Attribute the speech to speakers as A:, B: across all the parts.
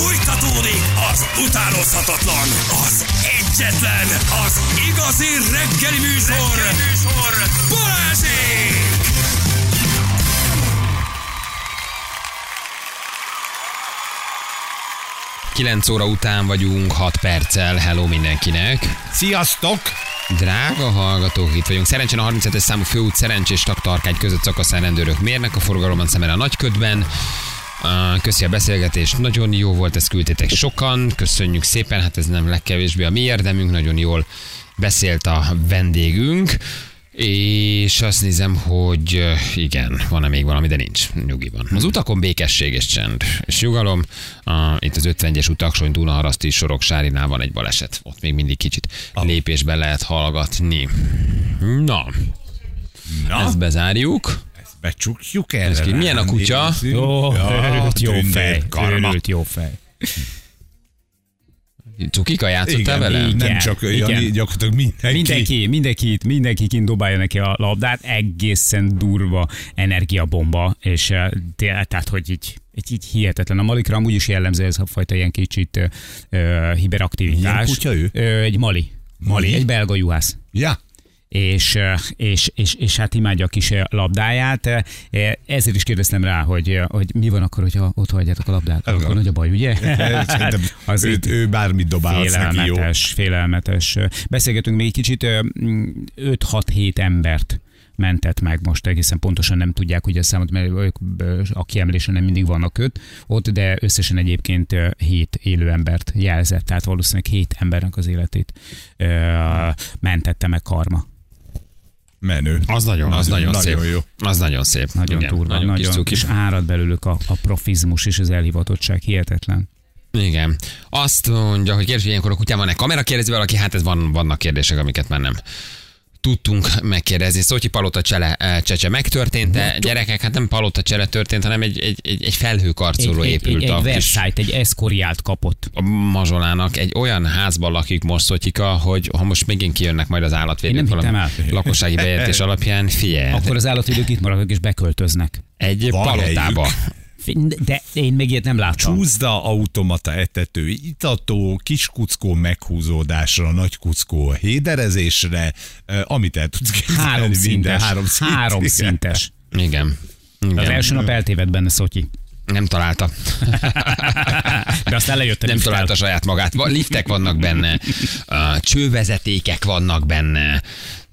A: Fújtatódik az utánozhatatlan, az egyetlen, az igazi reggeli műsor, reggeli műsor. Balázsék!
B: 9 óra után vagyunk, 6 perccel. Hello mindenkinek.
C: Sziasztok!
B: Drága hallgatók, itt vagyunk. Szerencsén a 37-es számú főút szerencsés taktarkány között szakaszán rendőrök mérnek a forgalomban szemben a nagyködben. Köszi a beszélgetést, nagyon jó volt, ezt küldtétek sokan, köszönjük szépen, hát ez nem legkevésbé a mi érdemünk, nagyon jól beszélt a vendégünk. És azt nézem, hogy igen, van-e még valami, de nincs. Nyugi van. Az utakon békesség és csend és nyugalom. A, itt az 50-es utaksony Dunaharaszti Soroksárinál van egy baleset. Ott még mindig kicsit lépésben lehet hallgatni. Na,
C: Na,
B: ezt bezárjuk.
C: Becsukjuk.
B: Ez ki- milyen a kutya?
C: ránézünk.
D: Jó,
C: Ja,
D: őrült jó
C: tündér
D: fej.
C: karma.
D: Őrült jó fej.
B: Cukika játszottál
C: Igen,
B: vele?
C: nem
D: Igen,
C: csak
D: igen.
C: Jani, gyakorlatilag mindenki.
D: Mindenki, mindenki, mindenki kint dobálja neki a labdát, egészen durva energiabomba, és eh, tehát, hogy így, így, így hihetetlen. A Malikra amúgy is jellemző ez a fajta ilyen kicsit uh, hiperaktivitás.
C: Milyen kutya ő?
D: Ö, egy Mali. Mali,
C: Mali?
D: egy belga juhász.
C: Ja,
D: és, és, és, és hát imádja a kis labdáját. Ezért is kérdeztem rá, hogy, hogy mi van akkor, hogyha ott hagyjátok a labdát. Akkor nagy a baj, ugye?
C: szerintem
D: Az
C: ő,
D: itt-
C: ő bármit dobálhatsz neki, jó.
D: Félelmetes, félelmetes. Beszélgetünk még kicsit, ö, mm, 5-6-7 embert mentett meg most egészen pontosan nem tudják ugye a számot, mert ők a kiemelésen nem mindig vannak őt ott, de összesen egyébként 7 élő embert jelzett, tehát valószínűleg 7 embernek az életét ö, mentette meg karma.
C: Menő.
B: Az nagyon, az nagyon,
C: nagyon
B: szép.
C: jó.
B: Az nagyon szép.
D: Nagyon
B: Igen,
D: durva,
B: nagyon,
D: nagyon,
B: kis cuki.
D: és árad belőlük a, a profizmus és az elhivatottság, hihetetlen.
B: Igen. Azt mondja, hogy kérdés, hogy ilyenkor a kutyán van-e kamera, kérdezi valaki, hát ez van, vannak kérdések, amiket már nem tudtunk megkérdezni. Szotyi Palota csele, eh, csecse megtörtént-e? Gyerekek, hát nem Palota csele történt, hanem egy, egy, egy, egy felhőkarcoló
D: egy,
B: épült
D: egy, egy
B: kis
D: Versailles, egy eszkoriált kapott.
B: a mazsolának egy olyan házban lakik most Szotyika, hogy ha most megint kijönnek majd az állatvédők valami lakossági bejelentés alapján, figyelj,
D: Akkor az állatvédők itt maradnak és beköltöznek.
B: egy
C: Van
B: palotába.
D: De én még ilyet nem láttam.
C: Csúszda, automata etető, itató, kiskuckó meghúzódásra, nagykuckó héderezésre, eh, amit el tudsz képzelni.
D: Három szintes.
C: Három, szint.
D: Három szintes.
B: Igen. Igen.
D: Az első nap eltévedt benne Szotyi.
B: Nem találta.
D: De aztán lejött a
B: Nem találta saját magát. Liftek vannak benne, csővezetékek vannak benne,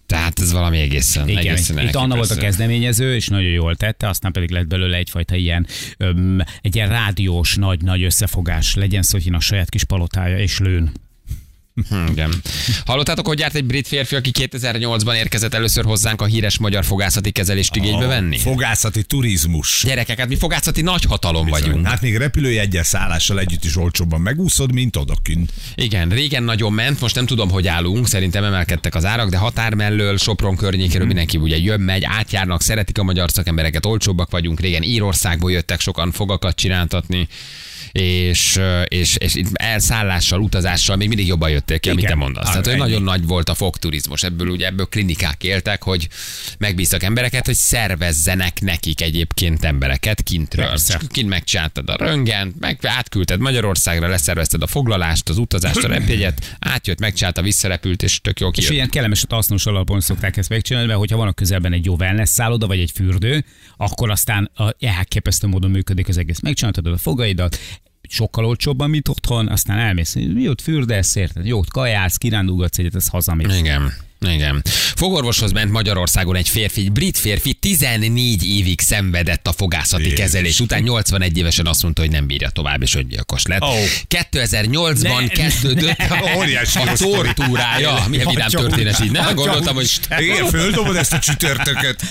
B: tehát ez valami egészen,
D: Igen,
B: egészen
D: itt Anna volt a kezdeményező, és nagyon jól tette, aztán pedig lett belőle egyfajta ilyen, öm, egy ilyen rádiós nagy-nagy összefogás. Legyen Szotyin a saját kis palotája, és lőn.
B: Hm, Igen. Hallottátok, hogy járt egy brit férfi, aki 2008-ban érkezett először hozzánk a híres magyar fogászati kezelést igénybe venni?
C: Fogászati turizmus.
B: Gyerekek, hát mi fogászati nagyhatalom vagyunk.
C: Hát még repülőjegyen szállással együtt is olcsóbban megúszod, mint odakint.
B: Igen, régen nagyon ment, most nem tudom, hogy állunk, szerintem emelkedtek az árak, de határ mellől, Sopron környékéről mindenki ugye jön, megy, átjárnak, szeretik a magyar szakembereket, olcsóbbak vagyunk, régen Írországból jöttek sokan fogakat csináltatni, és, és, és elszállással, utazással még mindig jobban jöttél ki, amit te
C: Igen.
B: mondasz. Tehát, hogy nagyon nagy volt a fogturizmus, ebből ugye ebből klinikák éltek, hogy megbíztak embereket, hogy szervezzenek nekik egyébként embereket kintről.
D: Persze.
B: És Kint megcsináltad a röngen, meg átküldted Magyarországra, leszervezted a foglalást, az utazást, a repjegyet, átjött, megcsinálta, visszarepült, és tök jó
D: És
B: kijött.
D: ilyen kellemes, hasznos alapon szokták ezt megcsinálni, mert hogyha van a közelben egy jó wellness szálloda, vagy egy fürdő, akkor aztán a, elképesztő módon működik az egész. Megcsináltad a fogaidat, sokkal olcsóbban, mint otthon, aztán elmész, jót fürdesz, érted, jót kajálsz, kirándulgatsz egyet, ez hazamész.
B: Igen. Igen. Fogorvoshoz ment Magyarországon egy férfi, egy brit férfi 14 évig szenvedett a fogászati
C: Jézus.
B: kezelés után, 81 évesen azt mondta, hogy nem bírja tovább, és öngyilkos lett.
C: Ó.
B: 2008-ban
D: Ne-
B: kezdődött
C: Óriási
B: a
C: jó sztori.
B: tortúrája. Milyen vidám történet így, nem? Gondoltam, hogy.
C: Igen, földobod ezt a csütörtököt.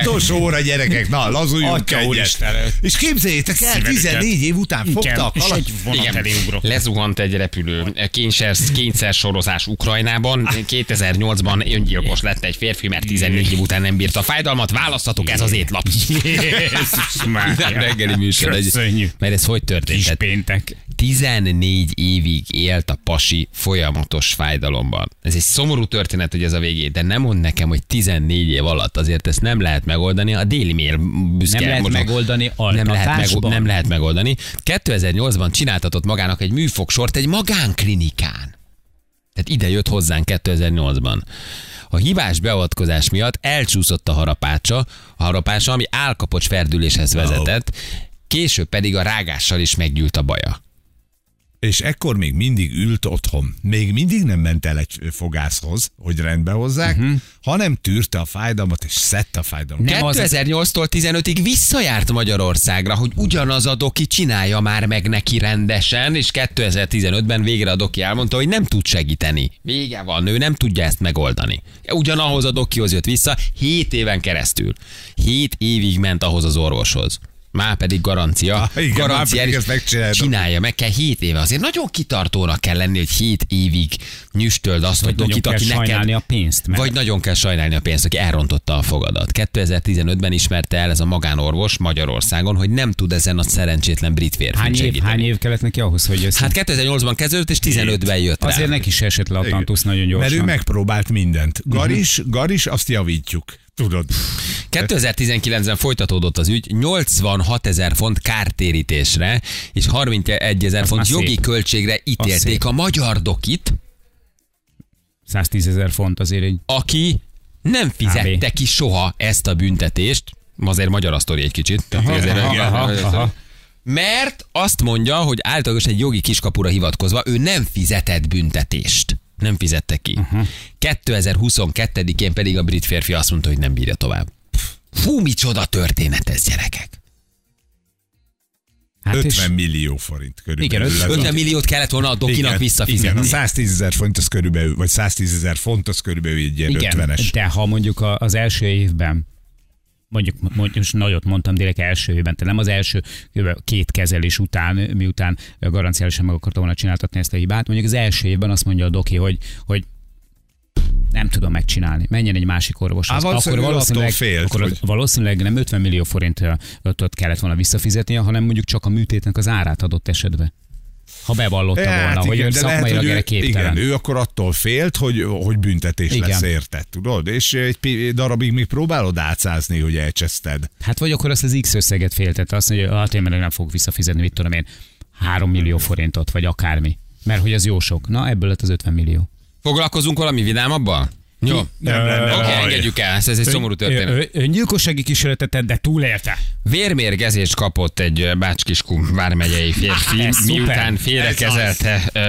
C: Utolsó óra gyerekek, na, lazuljunk egyet. És képzeljék el, 14 év után fogtak
D: egy vonat elé
B: lezuhant egy repülő. Kényszer, kényszer sorozás Ukrajnában. 2008-ban öngyilkos lett egy férfi, mert 14 év után nem bírta a fájdalmat. Választhatok, ez az étlap.
D: Jézus már.
B: reggeli műsor.
D: Köszönjük.
B: Mert ez hogy történt?
D: Kis péntek.
B: 14 évig élt a pasi folyamatos fájdalomban. Ez egy szomorú történet, hogy ez a végé, de nem mond nekem, hogy 14 év alatt azért ezt nem lehet megoldani. A Déli Mail büszke.
D: Nem lehet
B: most-
D: megoldani
B: nem lehet, meg, nem lehet megoldani. 2008-ban csináltatott magának egy műfogsort egy magánklinikán. Tehát ide jött hozzánk 2008-ban. A hibás beavatkozás miatt elcsúszott a harapácsa, a harapása, ami álkapocs ferdüléshez vezetett, később pedig a rágással is meggyűlt a baja.
C: És ekkor még mindig ült otthon. Még mindig nem ment el egy fogászhoz, hogy rendbe hozzák, uh-huh. hanem tűrte a fájdalmat, és szedte a fájdalmat.
D: Nem az-
B: 2008-tól 15-ig visszajárt Magyarországra, hogy ugyanaz a doki csinálja már meg neki rendesen, és 2015-ben végre a doki elmondta, hogy nem tud segíteni. Vége van, ő nem tudja ezt megoldani. Ugyanahoz a dokihoz jött vissza, 7 éven keresztül. 7 évig ment ahhoz az orvoshoz. Már pedig garancia.
C: Ah, igen, már
B: garancia
C: pedig
B: és
C: ezt
B: csinálja, meg kell 7 éve. Azért nagyon kitartónak kell lenni, hogy 7 évig nyüstöld azt a
D: Vagy nagyon
B: dokit,
D: kell
B: aki neked...
D: sajnálni a pénzt. Mert
B: Vagy nagyon kell sajnálni a pénzt, aki elrontotta a fogadat. 2015-ben ismerte el ez a magánorvos Magyarországon, hogy nem tud ezen a szerencsétlen brit férfi
D: hány év,
B: segíteni.
D: hány év kellett neki ahhoz, hogy ez...
B: Hát 2018-ban kezdődött, és 15-ben jött rá.
D: Azért neki se esett le a tantusz nagyon gyorsan.
C: Mert ő megpróbált mindent. Garis, garis, azt javítjuk. Tudod.
B: 2019-ben folytatódott az ügy 86 ezer font kártérítésre és 31 ezer font jogi
D: szép.
B: költségre ítélték a magyar dokit,
D: 110 ezer font azért egy...
B: aki nem fizette ki soha ezt a büntetést. Azért magyar a sztori egy kicsit. Tehát azért-
D: aha, aha, aha.
B: Mert azt mondja, hogy általában egy jogi kiskapura hivatkozva ő nem fizetett büntetést. Nem fizette ki. Uh-huh. 2022-én pedig a brit férfi azt mondta, hogy nem bírja tovább. Fú, micsoda történet ez, gyerekek.
D: Hát
C: 50 millió forint körülbelül.
D: Igen,
C: Ez a-
B: 50 milliót kellett volna a dokinak
C: Igen,
B: visszafizetni.
C: Igen, a 110 ezer font az körülbelül, vagy 110 ezer font az körülbelül egy ilyen
D: Igen,
C: 50-es.
D: de ha mondjuk a- az első évben mondjuk, mondjuk most nagyot mondtam direkt első évben, tehát nem az első két kezelés után, miután garanciálisan meg akarta volna csináltatni ezt a hibát, mondjuk az első évben azt mondja a doki, hogy, hogy nem tudom megcsinálni. Menjen egy másik orvoshoz.
C: Á, valószínűleg ő attól félt,
D: akkor
C: hogy-
D: valószínűleg nem 50 millió forintot kellett volna visszafizetnie, hanem mondjuk csak a műtétnek az árát adott esetben. Ha bevallotta
C: Hát
D: volna, hogy
C: igen,
D: ön
C: de lehet,
D: szakmailag
C: hogy
D: erre
C: ő,
D: képtelen.
C: igen, ő akkor attól félt, hogy, hogy büntetés
D: Igen.
C: lesz érte, tudod? És egy darabig még próbálod átszázni, hogy elcseszted.
D: Hát vagy akkor azt az X összeget féltette, azt mondja, hogy hát én meg nem fogok visszafizetni, mit tudom én, 3 millió forintot, vagy akármi. Mert hogy az jó sok. Na, ebből lett az 50 millió.
B: Foglalkozunk valami vidámabban? Jó.
C: Nem lenne
B: Oké,
C: baj.
B: engedjük el, ez, ez egy szomorú történet.
D: Öngyilkossági kísérletet tett, de túlélte.
B: Vérmérgezést kapott egy Bácskiskun vármegyei férfi,
D: szuper.
B: miután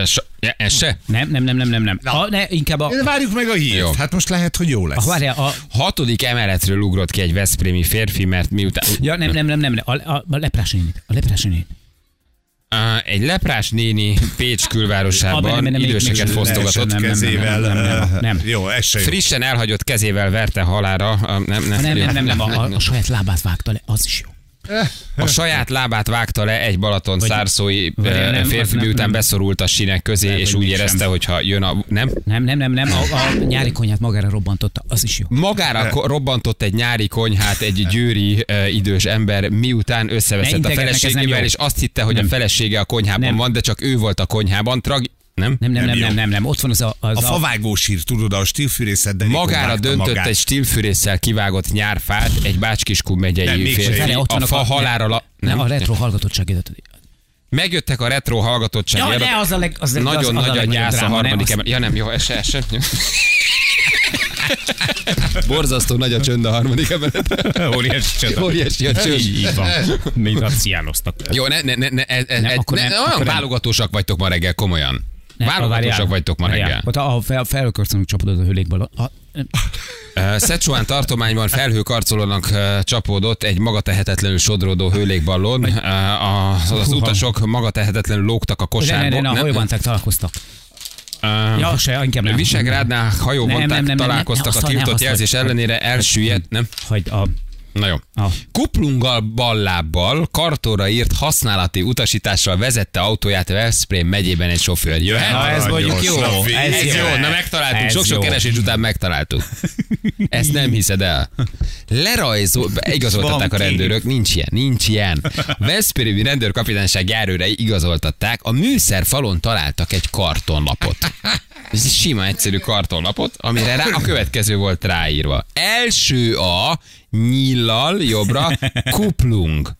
B: so- ja, Ez se?
D: Nem, nem, nem, nem, nem. nem. A, ne, inkább a...
C: Várjuk meg a hírt.
B: Jó.
C: Hát most lehet, hogy jó lesz.
D: a, várjál, a,
B: Hatodik emeletről ugrott ki egy Veszprémi férfi, mert miután...
D: ja, nem, nem, nem, nem, nem. A, a, a leprás nénit. A leprás nénit.
B: Á, Egy leprás néni Pécs külvárosában
D: nem, nem, nem,
B: időseket fosztogatott.
D: nem,
C: kezével.
D: nem, nem, nem,
C: eh,
D: nem.
C: Jó, ez se jó.
B: Frissen elhagyott kezével verte halára. a- Nem, nem,
D: Nem, nem, nem, nem, a, a, a saját lábát vágta le, az is jó.
B: A saját lábát vágta le egy Balaton
D: Vagy-
B: szárszói
D: vagy nem,
B: férfi,
D: nem,
B: miután
D: nem.
B: beszorult a sinek közé,
D: Lehet,
B: és
D: hogy
B: úgy érezte, hogyha jön a... Nem?
D: Nem, nem, nem, nem. A, a nyári konyhát magára robbantotta, az is jó.
B: Magára ko- robbantott egy nyári konyhát egy győri uh, idős ember, miután összeveszett a feleségével, és azt hitte, hogy
D: Nem.
B: a felesége a konyhában
D: Nem.
B: van, de csak ő volt a konyhában. Tragi... Nem?
D: Nem, nem,
C: Nem
D: nem, nem, nem. Ott van az a... Az
C: A favágósír, tudod, a stílfűrészet, de
B: Magára döntött
C: magát.
B: egy stílfűrésszel kivágott nyárfát egy Bácskiskun megyei férfi.
D: Ott
B: A
D: vannak
B: fa
D: a-
B: halára... La...
D: Nem, a retro hallgatottságért.
B: Megjöttek a retro hallgatottság.
D: Ja, de az a leg- az- az-
B: Nagyon
D: az a
B: nagy a
D: legnagyobb
B: gyász a harmadik ember. Ja nem, jó, ez se, ez se. Borzasztó nagy a csönd a harmadik emelet.
D: Óriási csoda.
B: Óriási a csönd.
D: Így van. Mint a ciánoztak.
B: Jó, ne, ne, ne, ne, ne, ne,
D: Nem, akkor
B: ne,
D: nem,
B: olyan
D: akkor nem.
B: válogatósak vagytok ma reggel, komolyan.
D: Nem,
B: Válogatósak
D: várjál,
B: vagytok ma reggel.
D: Ott a fel, felkarcolunk csapodott a hőlékből. A,
B: Szecsuán tartományban felhőkarcolónak csapódott egy magatehetetlenül sodródó hőlékballon. Az, az utasok magatehetetlenül lógtak a
D: ne, ne,
B: kosárba.
D: ne, a hajóbanták találkoztak.
B: Uh,
D: Ja, se, inkább nem.
B: Visegrádnál
D: Nem,
B: hajóbanták
D: nem, nem, nem,
B: találkoztak a tiltott jelzés ellenére elsüllyedt, nem?
D: Hogy a,
B: Na jó.
D: Ah.
B: Kuplunggal ballábbal, kartóra írt használati utasítással vezette autóját Veszprém megyében egy sofőr. Jöhet?
D: Na, ez mondjuk jó. Ez
B: Ez jó, na megtaláltuk, sok-sok
D: jó.
B: keresés után megtaláltuk. Ezt nem hiszed el. Lerajzol, igazoltatták a rendőrök, nincs ilyen, nincs ilyen. Veszprémi rendőrkapitányság járőrei igazoltatták, a műszerfalon találtak egy kartonlapot. Ez egy sima, egyszerű kartonlapot, amire rá a következő volt ráírva. Első a nyíllal jobbra kuplung.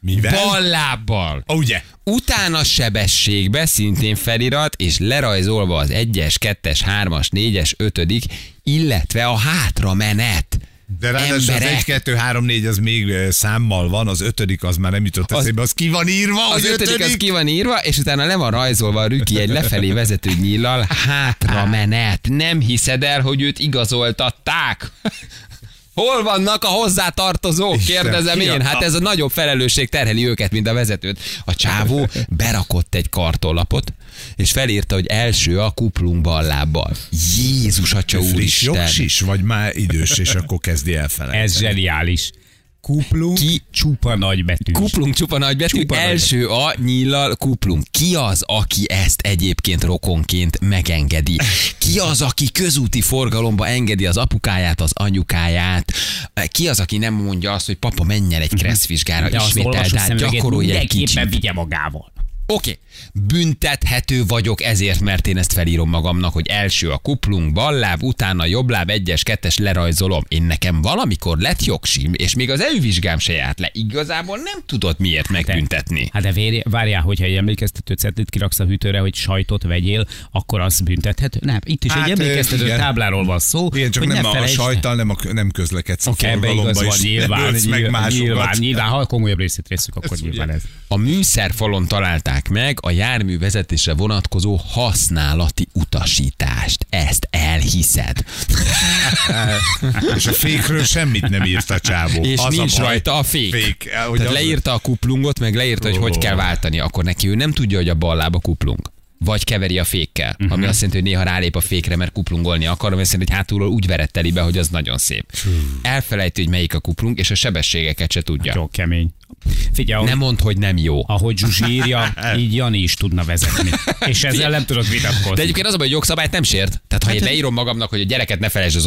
C: Mivel?
B: Ballábbal.
C: Ó, Ugye?
B: Utána sebességbe szintén felirat, és lerajzolva az 1-es, 2-es, 3-as, 4-es, 5 illetve a hátra menet.
C: De ráadásul az
B: Emberek.
C: 1, 2, 3, 4 az még számmal van, az ötödik az már nem jutott eszébe, az ki van írva,
B: Az
C: hogy
B: ötödik az ki van írva, és utána le van rajzolva a rüki egy lefelé vezető nyíllal, hátra menet. Nem hiszed el, hogy őt igazoltatták? Hol vannak a hozzátartozók? Kérdezem én. Hát ez a nagyobb felelősség terheli őket, mint a vezetőt. A csávó berakott egy kartonlapot, és felírta, hogy első a kuplung ballábbal. Jézus, atya úristen.
C: jogsis, vagy már idős, és akkor kezdi elfelejteni.
D: Ez zseniális. Kuplunk,
B: Ki-
D: csupa nagybetű.
B: Kuplung csupa nagybetű,
D: Csupa
B: első a nyíllal kuplung. Ki az, aki ezt egyébként rokonként megengedi? Ki az, aki közúti forgalomba engedi az apukáját, az anyukáját? Ki az, aki nem mondja azt, hogy papa menj el egy kresszvizsgára,
D: De azt
B: ismételd
D: olvasó
B: át,
D: szemüveget
B: gyakorolj egy kicsit.
D: vigye magával.
B: Oké, büntethető vagyok ezért, mert én ezt felírom magamnak, hogy első a kuplung, balláb, utána jobbláb, egyes, kettes lerajzolom. Én nekem valamikor lett jogsim, és még az elővizsgám se járt le. Igazából nem tudod miért megbüntetni.
D: Hát de vérj, várjál, hogyha egy emlékeztető cetlit kiraksz a hűtőre, hogy sajtot vegyél, akkor az büntethető? Nem, itt is
C: Hát,
D: egy emlékeztető
C: igen.
D: tábláról van szó.
C: Igen, csak
D: hogy
C: nem
D: ne
C: a sajtal, nem, a, nem közlekedsz a
D: ebbe igaz
C: forgalomba, és
D: nyilván, nyilván, nyilván, nyilván, ha komolyabb részét veszük, akkor
C: Ez
D: nyilván
C: ugye.
D: ez.
B: A műszerfalon találták meg a jármű vezetésre vonatkozó használati utasítást. Ezt elhiszed.
C: És a fékről semmit nem írt a csávó.
B: És
C: Az
B: nincs
C: baj.
B: rajta a fék.
C: fék eh, hogy
B: Tehát leírta a kuplungot, meg leírta, hogy hogy
C: Ó.
B: kell váltani. Akkor neki ő nem tudja, hogy a bal láb a kuplung. Vagy keveri a fékkel,
C: Mhm.
B: ami azt jelenti, hogy néha rálép a fékre, mert kuplungolni akar, ami azt jelenti, hogy hátulról úgy veretteli be, hogy az nagyon szép. Elfelejti, hogy melyik a kuplung, és a sebességeket se tudja.
D: Jó, kemény. Figyelj,
B: Nem mond, hogy nem jó.
D: ahogy Zsuzsi írja, így Jani is tudna vezetni. És ezzel nem tudod
B: De
D: vitatkozni.
B: egyébként az a baj, hogy jogszabályt nem sért. Tehát ha én leírom magamnak, hogy a gyereket ne felejtsd az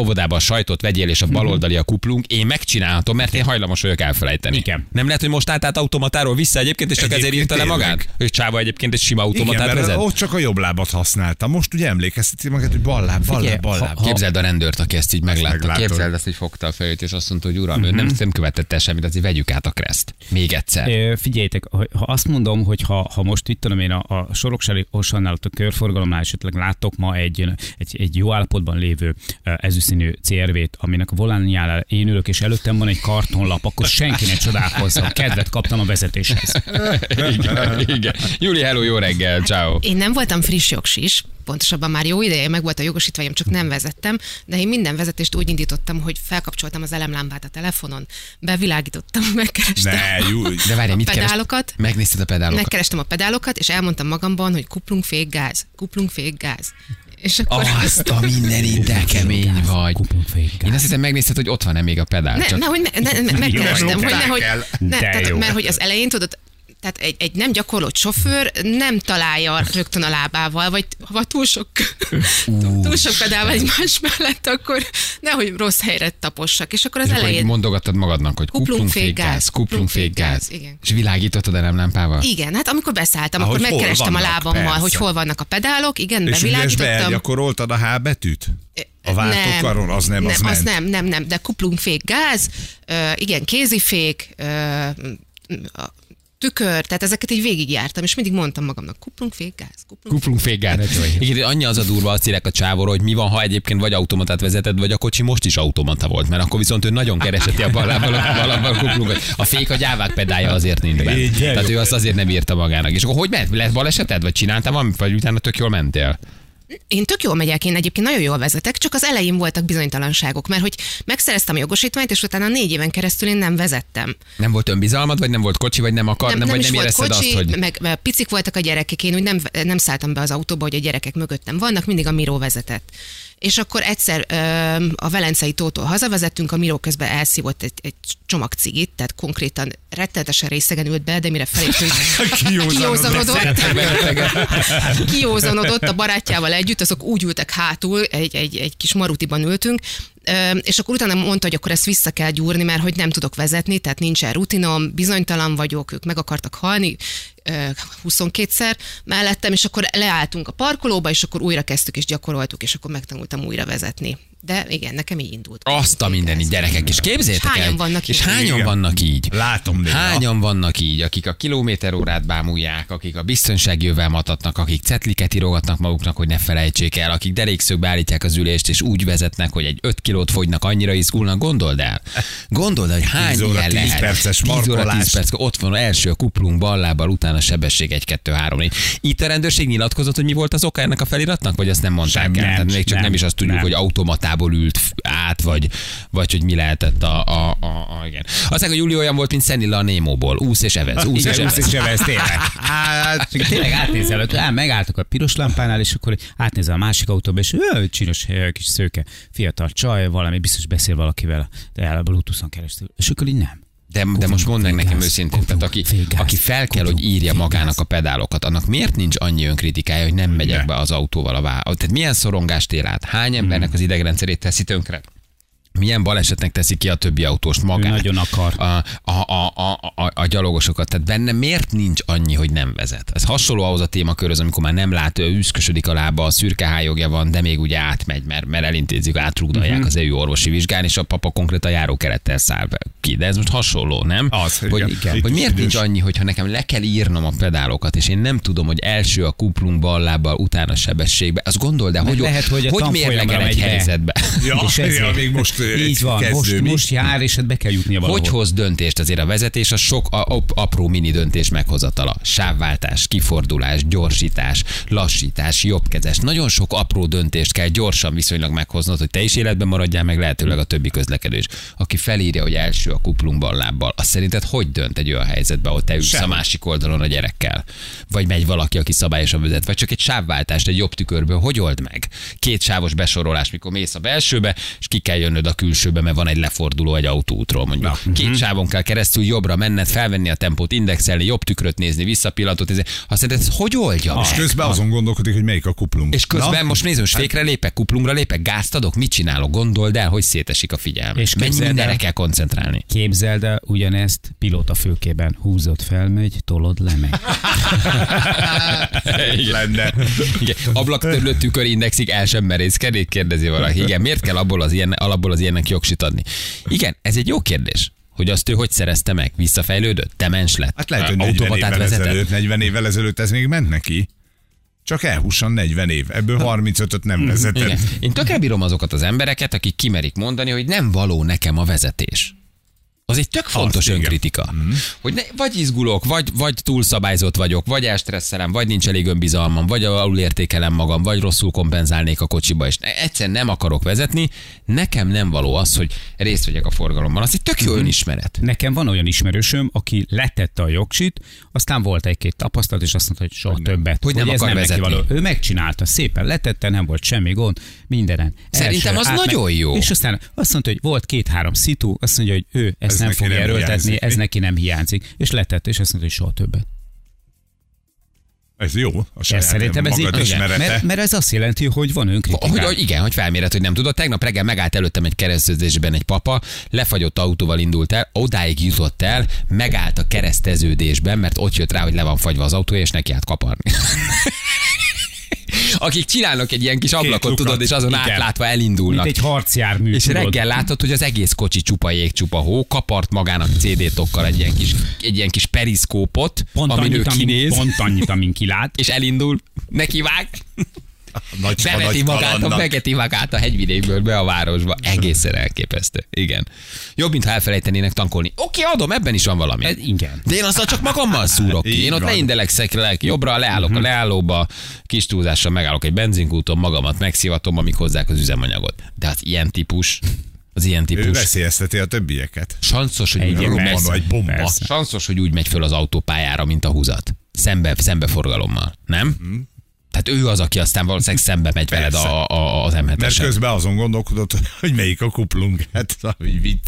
B: óvodába, a sajtot vegyél, és a baloldali a kuplung, én megcsinálhatom, mert én hajlamos vagyok elfelejteni.
D: Igen.
B: Nem lehet, hogy most állt át automatáról vissza egyébként, és csak ezért
C: Egyébként
B: írta le magát? Hogy Csáva egyébként egy sima
C: Igen,
B: automatát
C: mert
B: vezet?
C: ott csak a jobb lábat használta. Most ugye emlékezteti magát, hogy bal láb, bal láb, bal láb.
B: Képzeld a rendőrt, aki ezt így meglátta. Képzeld azt, hogy fogta a fejét, és azt mondta, hogy uram, ő nem, nem követett el semmit, azért vegyük át a kreszt. Még egyszer.
D: Ö, Figyeljétek, ha azt mondom, hogy ha, ha most itt tudom én a, a Soroksári-Osannál, ott a körforgalomnál esetleg látok ma egy, egy, egy jó állapotban lévő ö, ezüstszínű CRV-t, aminek a volánjánál én ülök, és előttem van egy kartonlap, akkor senki ne csodálkozzon. Kedvet kaptam a vezetéshez.
B: igen, igen. Júli, hello, jó reggel, ciao.
E: Én nem voltam friss jogsis, pontosabban már jó ideje meg volt a jogosítványom, csak nem vezettem, de én minden vezetést úgy indítottam, hogy felkapcsoltam az elemlámpát a telefonon, bevilágítottam, megkerestem
C: Ne, jú,
B: De várj,
E: a
B: mit
E: pedálokat,
B: Megnézted a pedálokat?
E: megkerestem a pedálokat, és elmondtam magamban, hogy kuplunk fék gáz, kuplunk fék gáz. És akkor...
B: Azt a mindenit, de kemény vagy.
D: Kuplunk fékgáz.
B: Én azt hiszem megnézted, hogy ott van-e még a pedál.
E: Ne,
B: csak...
E: ne, ne, ne, megkerestem, hogy nehogy, ne, tehát,
D: jó.
E: mert hogy az elején tudod, tehát egy, egy nem gyakorlott sofőr nem találja rögtön a lábával, vagy ha túl sok, túl, túl sok pedál van egymás mellett, akkor nehogy rossz helyre tapossak. És akkor az
B: És
E: elején...
B: mondogattad magadnak, hogy
E: Kuplung
B: kuplung
E: fékgáz,
B: fékgáz, kuplung
E: kuplung fékgáz,
B: fékgáz.
E: igen.
B: És világítottad a lámpával?
E: Igen, hát amikor beszálltam,
C: Ahogy
E: akkor megkerestem a
C: vannak,
E: lábammal,
C: persze.
E: hogy hol vannak a pedálok, igen,
C: és
E: bevilágítottam.
C: begyakoroltad a H betűt? A váltókaron, az nem, az,
E: nem,
C: ment.
E: az nem, nem, nem, de kuplung fék gáz, ö, igen, kézifék, ö, a tükör, tehát ezeket így végigjártam, és mindig mondtam magamnak, kuplung fék gáz, kuplung
B: Kuplung fékgáz. Igen, annyi az a durva, azt írják a csávóra, hogy mi van, ha egyébként vagy automatát vezeted, vagy a kocsi most is automata volt, mert akkor viszont ő nagyon kereseti a balával a kuplungot. A fék a gyávák pedálja azért nincs benne.
C: Így,
B: Tehát ő azt azért nem írta magának. És akkor hogy ment? Lett baleseted? Vagy csináltam valamit? Vagy utána tök jól mentél?
E: Én tök jól megyek, én egyébként nagyon jól vezetek, csak az elején voltak bizonytalanságok, mert hogy megszereztem a jogosítványt, és utána négy éven keresztül én nem vezettem.
B: Nem volt önbizalmad, vagy nem volt kocsi, vagy nem akar, nem, nem, vagy
E: is
B: nem
E: volt
B: érezted
E: kocsi,
B: azt, hogy...
E: meg meg picik voltak a gyerekek, én úgy nem, nem szálltam be az autóba, hogy a gyerekek mögöttem vannak, mindig a Miró vezetett. És akkor egyszer ö, a Velencei tótól hazavezettünk, a Miró közben elszívott egy, egy csomag cigit, tehát konkrétan rettenetesen részegen ült be, de mire feléptünk, kiózanodott, kiózanodott a barátjával együtt, azok úgy ültek hátul, egy, egy, egy kis marutiban ültünk, és akkor utána mondta, hogy akkor ezt vissza kell gyúrni, mert hogy nem tudok vezetni, tehát nincsen rutinom, bizonytalan vagyok, ők meg akartak halni, ö, 22-szer mellettem, és akkor leálltunk a parkolóba, és akkor újra kezdtük, és gyakoroltuk, és akkor megtanultam újra vezetni. De igen, nekem így indult.
B: Azt a mindenit,
E: Ez.
B: gyerekek, és képzétek
E: És hányan
B: el,
E: vannak
B: és
E: így?
B: hányan
C: Igen.
B: vannak így?
C: Látom néha.
B: Hányan vannak így, akik a kilométerórát bámulják, akik a biztonsági jövel matatnak, akik cetliket írogatnak maguknak, hogy ne felejtsék el, akik derékszögbe állítják az ülést, és úgy vezetnek, hogy egy 5 kilót fogynak, annyira izgulnak, gondold el. Gondold el, hogy hány
C: 10 óra,
B: ilyen
C: 10
B: lehet.
C: perces
B: 10 óra, 10
C: markolás.
B: perc, ott van első a kuplunk ballábbal, utána sebesség 1, 2, 3, 4. Itt a rendőrség nyilatkozott, hogy mi volt az oka ennek a feliratnak, vagy azt nem mondták
D: Semmi,
B: el?
D: nem,
B: Tehát még csak nem,
D: nem,
B: is azt tudjuk,
D: nem.
B: hogy automatából ült át, vagy, vagy hogy mi lehetett a, a, a, a igen. Aztán, hogy Júli olyan volt, mint Szenilla a Némóból. Úsz és evez, úsz és evez.
D: úsz és evez, tényleg. Hát, tényleg átnézel, megálltak a piros lámpánál, és akkor átnézel a másik autóba, és ő, csinos kis szőke, fiatal csaj, valami biztos beszél valakivel, de el a Bluetooth-on keresztül. És akkor így nem.
B: De, de most mondd meg nekem őszintén, tehát aki, aki fel kell, hogy írja magának a pedálokat, annak miért nincs annyi önkritikája, hogy nem megyek be az autóval a vá... Tehát milyen szorongást él át? Hány
D: Hmm.
B: embernek az idegrendszerét teszi tönkre? Milyen balesetnek teszi ki a többi autóst magát?
D: Ő nagyon akar.
B: A, a, a, a, a, a gyalogosokat. Tehát benne miért nincs annyi, hogy nem vezet? Ez hasonló ahhoz a témakörhöz, amikor már nem lát, ő üszkösödik a lába, a szürke hájogja van, de még ugye átmegy, mert, mert elintézik, átrugdalják uh-huh. az EU orvosi vizsgán, és a papa konkrétan járókerettel száll be ki. De ez most hasonló, nem?
C: Az,
B: hogy,
C: igen. Itt
B: hogy miért nincs annyi, hogyha nekem le kell írnom a pedálokat, és én nem tudom, hogy első a kuplunk bal lábbal, utána sebességbe. Azt gondold el, hogy,
D: lehet, hogy
B: hogy mérlegel egy helyzetbe.
C: Ja,
D: és ezért,
C: ja, még most
D: így van,
C: kezdő,
D: most,
C: mi?
D: most jár, és hát be kell jutnia valahol.
B: Hogy hoz döntést azért a vezetés, a sok a, a, apró mini döntés meghozatala. Sávváltás, kifordulás, gyorsítás, lassítás, jobbkezes. Nagyon sok apró döntést kell gyorsan viszonylag meghoznod, hogy te is életben maradjál, meg lehetőleg a többi közlekedés. Aki felírja, hogy első a kuplunk bal lábbal, azt szerinted hogy dönt egy olyan helyzetbe, ahol te ülsz
C: Semmi.
B: a másik oldalon a gyerekkel? Vagy megy valaki, aki szabályosan vezet, vagy csak egy sávváltást egy jobb tükörből, hogy old meg? Két sávos besorolás, mikor mész a belsőbe, és ki kell jönnöd a külsőbe, mert van egy leforduló egy autóútról mondjuk.
C: Na.
B: Két sávon kell keresztül jobbra menned, felvenni a tempót, indexelni, jobb tükröt nézni, visszapillantot nézni. Azt szerinted ez hogy oldja
C: És
B: meg?
C: közben azon gondolkodik, hogy melyik a kuplunk.
B: És közben
C: Na?
B: most nézem, most fékre lépek, kuplungra lépek, gázt adok, mit csinálok, gondold el, hogy szétesik a figyelme.
D: És
B: Mennyi mindenre
D: el-
B: kell koncentrálni.
D: Képzeld el, ugyanezt pilóta fülkében húzod, felmegy, tolod, lemegy.
C: lenne.
B: Igen, ablaktörlő tükör indexig el sem merészkedik, kérdezi valaki. Igen, miért kell abból az, ilyen, alapból az ilyennek jogsit adni? Igen, ez egy jó kérdés. Hogy azt ő hogy szerezte meg? Visszafejlődött? Demens lett?
C: Hát lehet, hogy 40
B: Automatát
C: évvel
B: vezetett?
C: ezelőtt, 40 évvel ezelőtt ez még ment neki. Csak elhusson 40 év. Ebből 35-öt nem vezetett.
B: Igen. Én tök elbírom azokat az embereket, akik kimerik mondani, hogy nem való nekem a vezetés. Az egy tök fontos
C: igen.
B: önkritika. Hogy ne, vagy izgulok, vagy, vagy túlszabályzott vagyok, vagy elstresszelem, vagy nincs elég önbizalmam, vagy alul értékelem magam, vagy rosszul kompenzálnék a kocsiba, és ne- egyszer nem akarok vezetni, nekem nem való az, hogy részt vegyek a forgalomban. Az egy tök jó önismeret.
D: Nekem van olyan ismerősöm, aki letette a jogsit, aztán volt egy-két tapasztalat, és azt mondta, hogy soha többet.
B: Hogy nem
D: ez
B: akar
D: neki
B: vezetni.
D: való. Ő megcsinálta, szépen letette, nem volt semmi gond, mindenen.
B: Szerintem az nagyon jó.
D: És aztán azt mondta, hogy volt két-három szitu, azt mondja, hogy ő ezt
C: Ez
D: nem fogja erőltetni,
C: hiányzik,
D: ez neki nem hiányzik. És letette, és azt mondta, hogy soha többet.
C: Ez jó. A
D: Ez
C: saját
D: szerintem ez így,
C: ismerete.
D: mert, mert, ez azt jelenti, hogy van önkritika.
B: Hogy, hogy igen, hogy felméred, hogy nem tudod. Tegnap reggel megállt előttem egy keresztezésben egy papa, lefagyott autóval indult el, odáig jutott el, megállt a kereszteződésben, mert ott jött rá, hogy le van fagyva az autó, és neki át kaparni. Akik csinálnak egy ilyen kis ablakot, tudod, és azon
D: Igen.
B: átlátva
D: Mint
B: elindulnak.
D: egy harcjármű.
B: És
D: tudod.
B: reggel látod, hogy az egész kocsi csupa jég, csupa hó, kapart magának CD-tokkal egy ilyen kis, egy ilyen kis periszkópot,
D: pont
B: amin ő
D: annyit, amin,
B: kinéz,
D: pont annyit, amin kilát.
B: és elindul, neki vág,
C: Nagy,
B: Beveti magát, a, vegeti magát a hegyvidékből be a városba. Egészen elképesztő. Igen. Jobb, mint ha elfelejtenének tankolni. Oké, adom, ebben is van valami.
D: Ez, igen.
B: De én azzal csak magammal szúrok ki. Én ott
C: van.
B: leindelek, szekrelek, jobbra leállok a leállóba, kis túlzással megállok egy benzinkúton, magamat megszivatom, amíg hozzák az üzemanyagot. De az ilyen típus, az ilyen
C: Ő
B: típus,
C: veszélyezteti a többieket.
B: sanszos, hogy úgy,
D: Egy persze,
C: vagy bomba.
D: persze.
B: sanszos, hogy úgy megy föl az autópályára, mint a húzat. Szembe, szembe forgalommal. Nem? Tehát ő az, aki aztán valószínűleg szembe megy veled a, a, az m
C: Mert közben azon gondolkodott, hogy melyik a kuplunk. Hát, hogy vicc.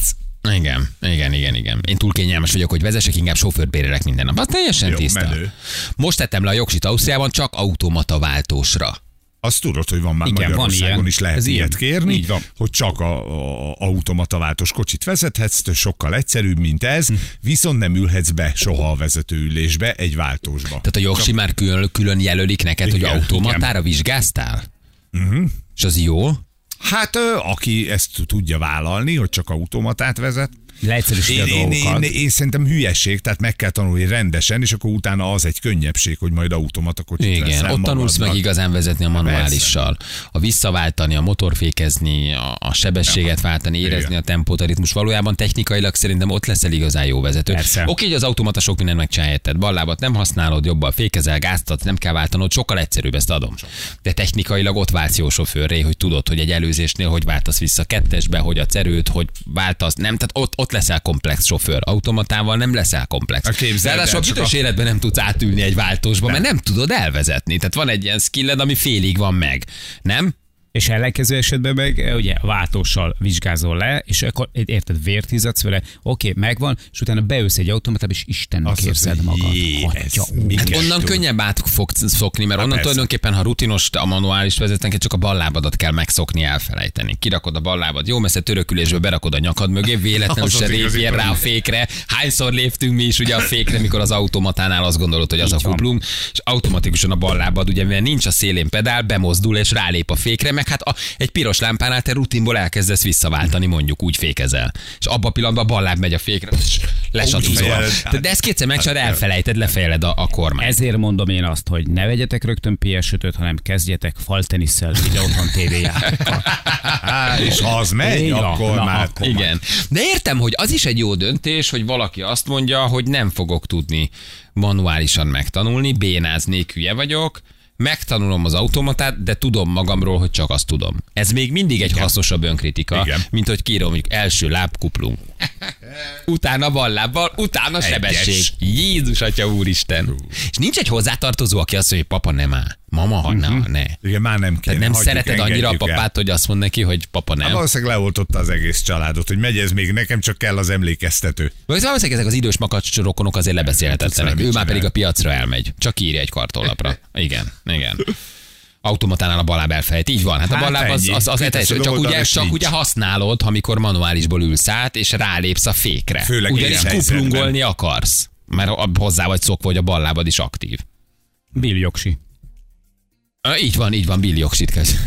B: Igen, igen, igen, igen. Én túl kényelmes vagyok, hogy vezessek, inkább sofőrt bérelek minden nap. Az teljesen
C: Jó,
B: tiszta.
C: menő.
B: Most tettem le a jogsit Ausztriában csak automata váltósra.
C: Azt tudod, hogy van már
D: Igen, van
C: Magyarországon
D: ilyen.
C: is lehet
D: Ez
C: ilyet
D: ilyen.
C: kérni,
D: Így van.
C: hogy csak a, a automata váltós kocsit vezethetsz, sokkal egyszerűbb, mint ez,
D: Hm.
C: viszont nem ülhetsz be soha a vezetőülésbe egy váltósba.
B: Tehát a jogsi már külön, külön jelölik neked, hogy
C: Igen,
B: automatára vizsgáztál? Uh-huh. És az jó?
C: Hát aki ezt tudja vállalni, hogy csak automatát vezet,
D: Leegyszerűsíti a
C: én, én, én,
D: dolgokat.
C: én, szerintem hülyeség, tehát meg kell tanulni rendesen, és akkor utána az egy könnyebbség, hogy majd automata kocsit
B: Igen, ott tanulsz meg
C: magadnak.
B: igazán vezetni a manuálissal. A visszaváltani, a motorfékezni, a, a sebességet váltani, érezni
C: Igen.
B: a tempót, a ritmus. Valójában technikailag szerintem ott leszel igazán jó vezető.
D: Persze.
B: Oké, hogy az automata sok mindent megcsinálja, tehát ballábat nem használod, jobban fékezel, gáztat, nem kell váltanod, sokkal egyszerűbb, ezt adom. De technikailag ott váltsz jó sofőrré, hogy tudod, hogy egy előzésnél hogy váltasz vissza kettesbe, hogy a cerőt, hogy váltasz, nem, tehát ott, ott leszel komplex sofőr. Automatával nem leszel komplex.
C: A
B: Ráadásul büdös életben nem tudsz átülni egy váltósba, mert nem tudod elvezetni. Tehát van egy ilyen skilled, ami félig van meg. Nem?
D: És ellenkező esetben meg eh, ugye váltóssal vizsgázol le, és akkor érted, vért izzadsz vele, oké, megvan, és utána beülsz egy automatába, és Istennek
C: Azt
D: érzed
C: hogy
D: magad.
C: jé,
D: Atya.
B: Hát onnan könnyebb át fogsz szokni, mert onnan
C: persze.
B: tulajdonképpen, ha rutinos a manuális vezetnek, csak a ballábadat kell megszokni, elfelejteni. Kirakod a ballábad, jó messze törökülésbe berakod a nyakad mögé, véletlenül
C: Az
B: se
C: az
B: lépjél rá a fékre. Hányszor léptünk mi is ugye a fékre, mikor az automatánál azt gondolod, hogy az
D: Így
B: a
D: van.
B: kuplung, és automatikusan a ballábad, ugye mivel nincs a szélén pedál, bemozdul és rálép a fékre, meg hát a, egy piros lámpánál te rutinból elkezdesz visszaváltani, mondjuk úgy fékezel. És abban a pillanatban a balláb megy a fékre, és lesatúzol. De ezt kétszer megcsinálod, elfelejted, lefejeled a, a kormányt.
D: Ezért mondom én azt, hogy ne vegyetek rögtön PS5-öt, hanem kezdjetek faltenisszel, ide otthon tévéjátékkal.
C: és ha az megy,
D: van.
C: akkor
D: Na,
C: már...
D: akkor
B: Igen. De értem, hogy az is egy jó döntés, hogy valaki azt mondja, hogy nem fogok tudni manuálisan megtanulni, bénáznék, hülye vagyok, megtanulom az automatát, de tudom magamról, hogy csak azt tudom. Ez még mindig egy hasznosabb önkritika,
C: Igen.
B: mint hogy kírom, mondjuk első lábkuplunk. utána ballábbal, utána
C: Egyes.
B: sebesség. Jézus, atya úristen. És nincs egy hozzátartozó, aki azt mondja, hogy papa nem áll. Mama, ha uh-huh. ne.
C: Igen, már nem.
B: Tehát nem
C: hagyjuk,
B: szereted annyira a
C: engedjük el.
B: papát, hogy azt mond neki, hogy papa
C: Hát
B: nem.
C: valószínűleg leoltotta az egész családot, hogy megy ez még, nekem csak kell az emlékeztető.
B: Vagy valószínűleg ezek az idős makacs rokonok azért lebeszélhetetlenek. Ő már pedig a piacra elmegy. Csak írja egy kartonlapra. Igen, igen. Automatánál a balláb elfejt. Így van. Hát a
C: Hát
B: az,
C: ennyi.
B: az, az
C: Kiteszed
B: etes, csak, ugye, csak
C: nincs.
B: ugye használod, amikor manuálisból ülsz át, és rálépsz a fékre.
C: Főleg
B: Ugyanis kuplungolni akarsz. Mert a- hozzá vagy szokva, hogy a ballábad is aktív.
D: Bill Jogsi.
B: Így van, így van, Bill Jogsit kezd.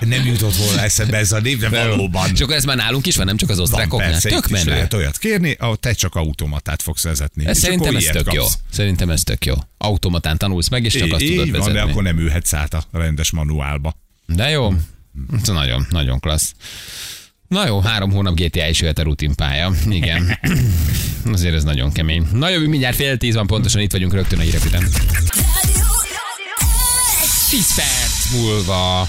C: Nem jutott volna eszembe ez a név, de valóban.
B: És akkor ez már nálunk is van, nem csak az osztrákoknál.
C: persze,
B: Tök menő.
C: lehet olyat kérni, ahol te csak automatát fogsz vezetni.
B: Ez szerintem ez tök jó.
C: kapsz.
B: Szerintem ez tök jó. Automatán tanulsz meg, és csak azt
C: Így
B: tudod
C: van,
B: vezetni.
C: de akkor nem ülhetsz át a rendes manuálba.
B: De jó, ez nagyon, nagyon klassz. Na jó, három hónap GTA is jöhet a rutinpálya. Igen. Azért ez nagyon kemény. Na jövő mindjárt fél tíz van pontosan, itt vagyunk rögtön a hírek után. 10 perc múlva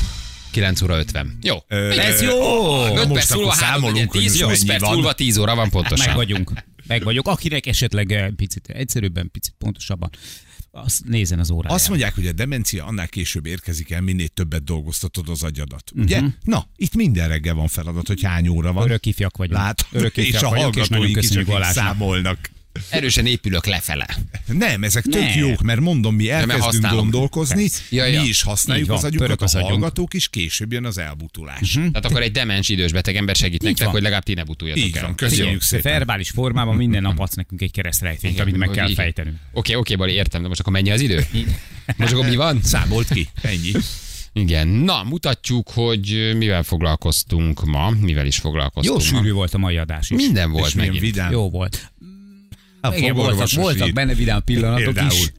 B: 9 óra 50. Jó.
C: Ö,
B: Ez jó. 5
C: most
B: perc múlva 3
C: számolunk, hogy
B: 10,
C: most
B: 8
C: mennyi
B: perc
C: van.
B: múlva 10 óra van pontosan.
D: Meg vagyunk. Meg vagyok. Akinek esetleg eh, picit egyszerűbben, picit pontosabban, azt nézzen az óráján.
C: Azt mondják, hogy a demencia annál később érkezik el, minél többet dolgoztatod az agyadat. Ugye?
B: Mhm.
C: Na, itt minden reggel van feladat, hogy hány óra van.
D: Örök ifjak vagyunk.
C: Lát,
D: Örök
C: és
D: ifjak
C: a
D: vagyunk, és nagyon
C: hallgatóink is
D: köszönjük
C: akik számolnak.
B: Erősen épülök lefele.
C: Nem, ezek tök
D: Nem.
C: jók, mert mondom, mi elkezdünk gondolkozni,
B: Ja, ja.
C: mi is használjuk
D: Így van,
C: az agyunkat, a
D: az agyunk.
C: hallgatók is, később jön az elbutulás.
B: Tehát akkor egy demens idős beteg ember segít nektek,
D: van.
B: hogy legalább ti ne butuljatok
C: Így
B: el.
C: van, köszönjük szépen.
D: verbális formában minden nap adsz nekünk egy keresztrejtvényt, amit meg kell
B: Így.
D: fejtenünk.
B: Oké, oké, Bali, értem, de most akkor mennyi az idő? Most akkor mi van?
C: Számolt ki, ennyi.
B: Igen, na, mutatjuk, hogy mivel foglalkoztunk ma, mivel is
D: Jó
B: foglalkoztunk ma.
D: sűrű volt a mai adás is.
B: Minden volt megint.
C: vidám.
D: Jó volt.
C: A
D: Igen, voltak, voltak
C: ír.
D: benne vidám pillanatok
C: Például
D: is.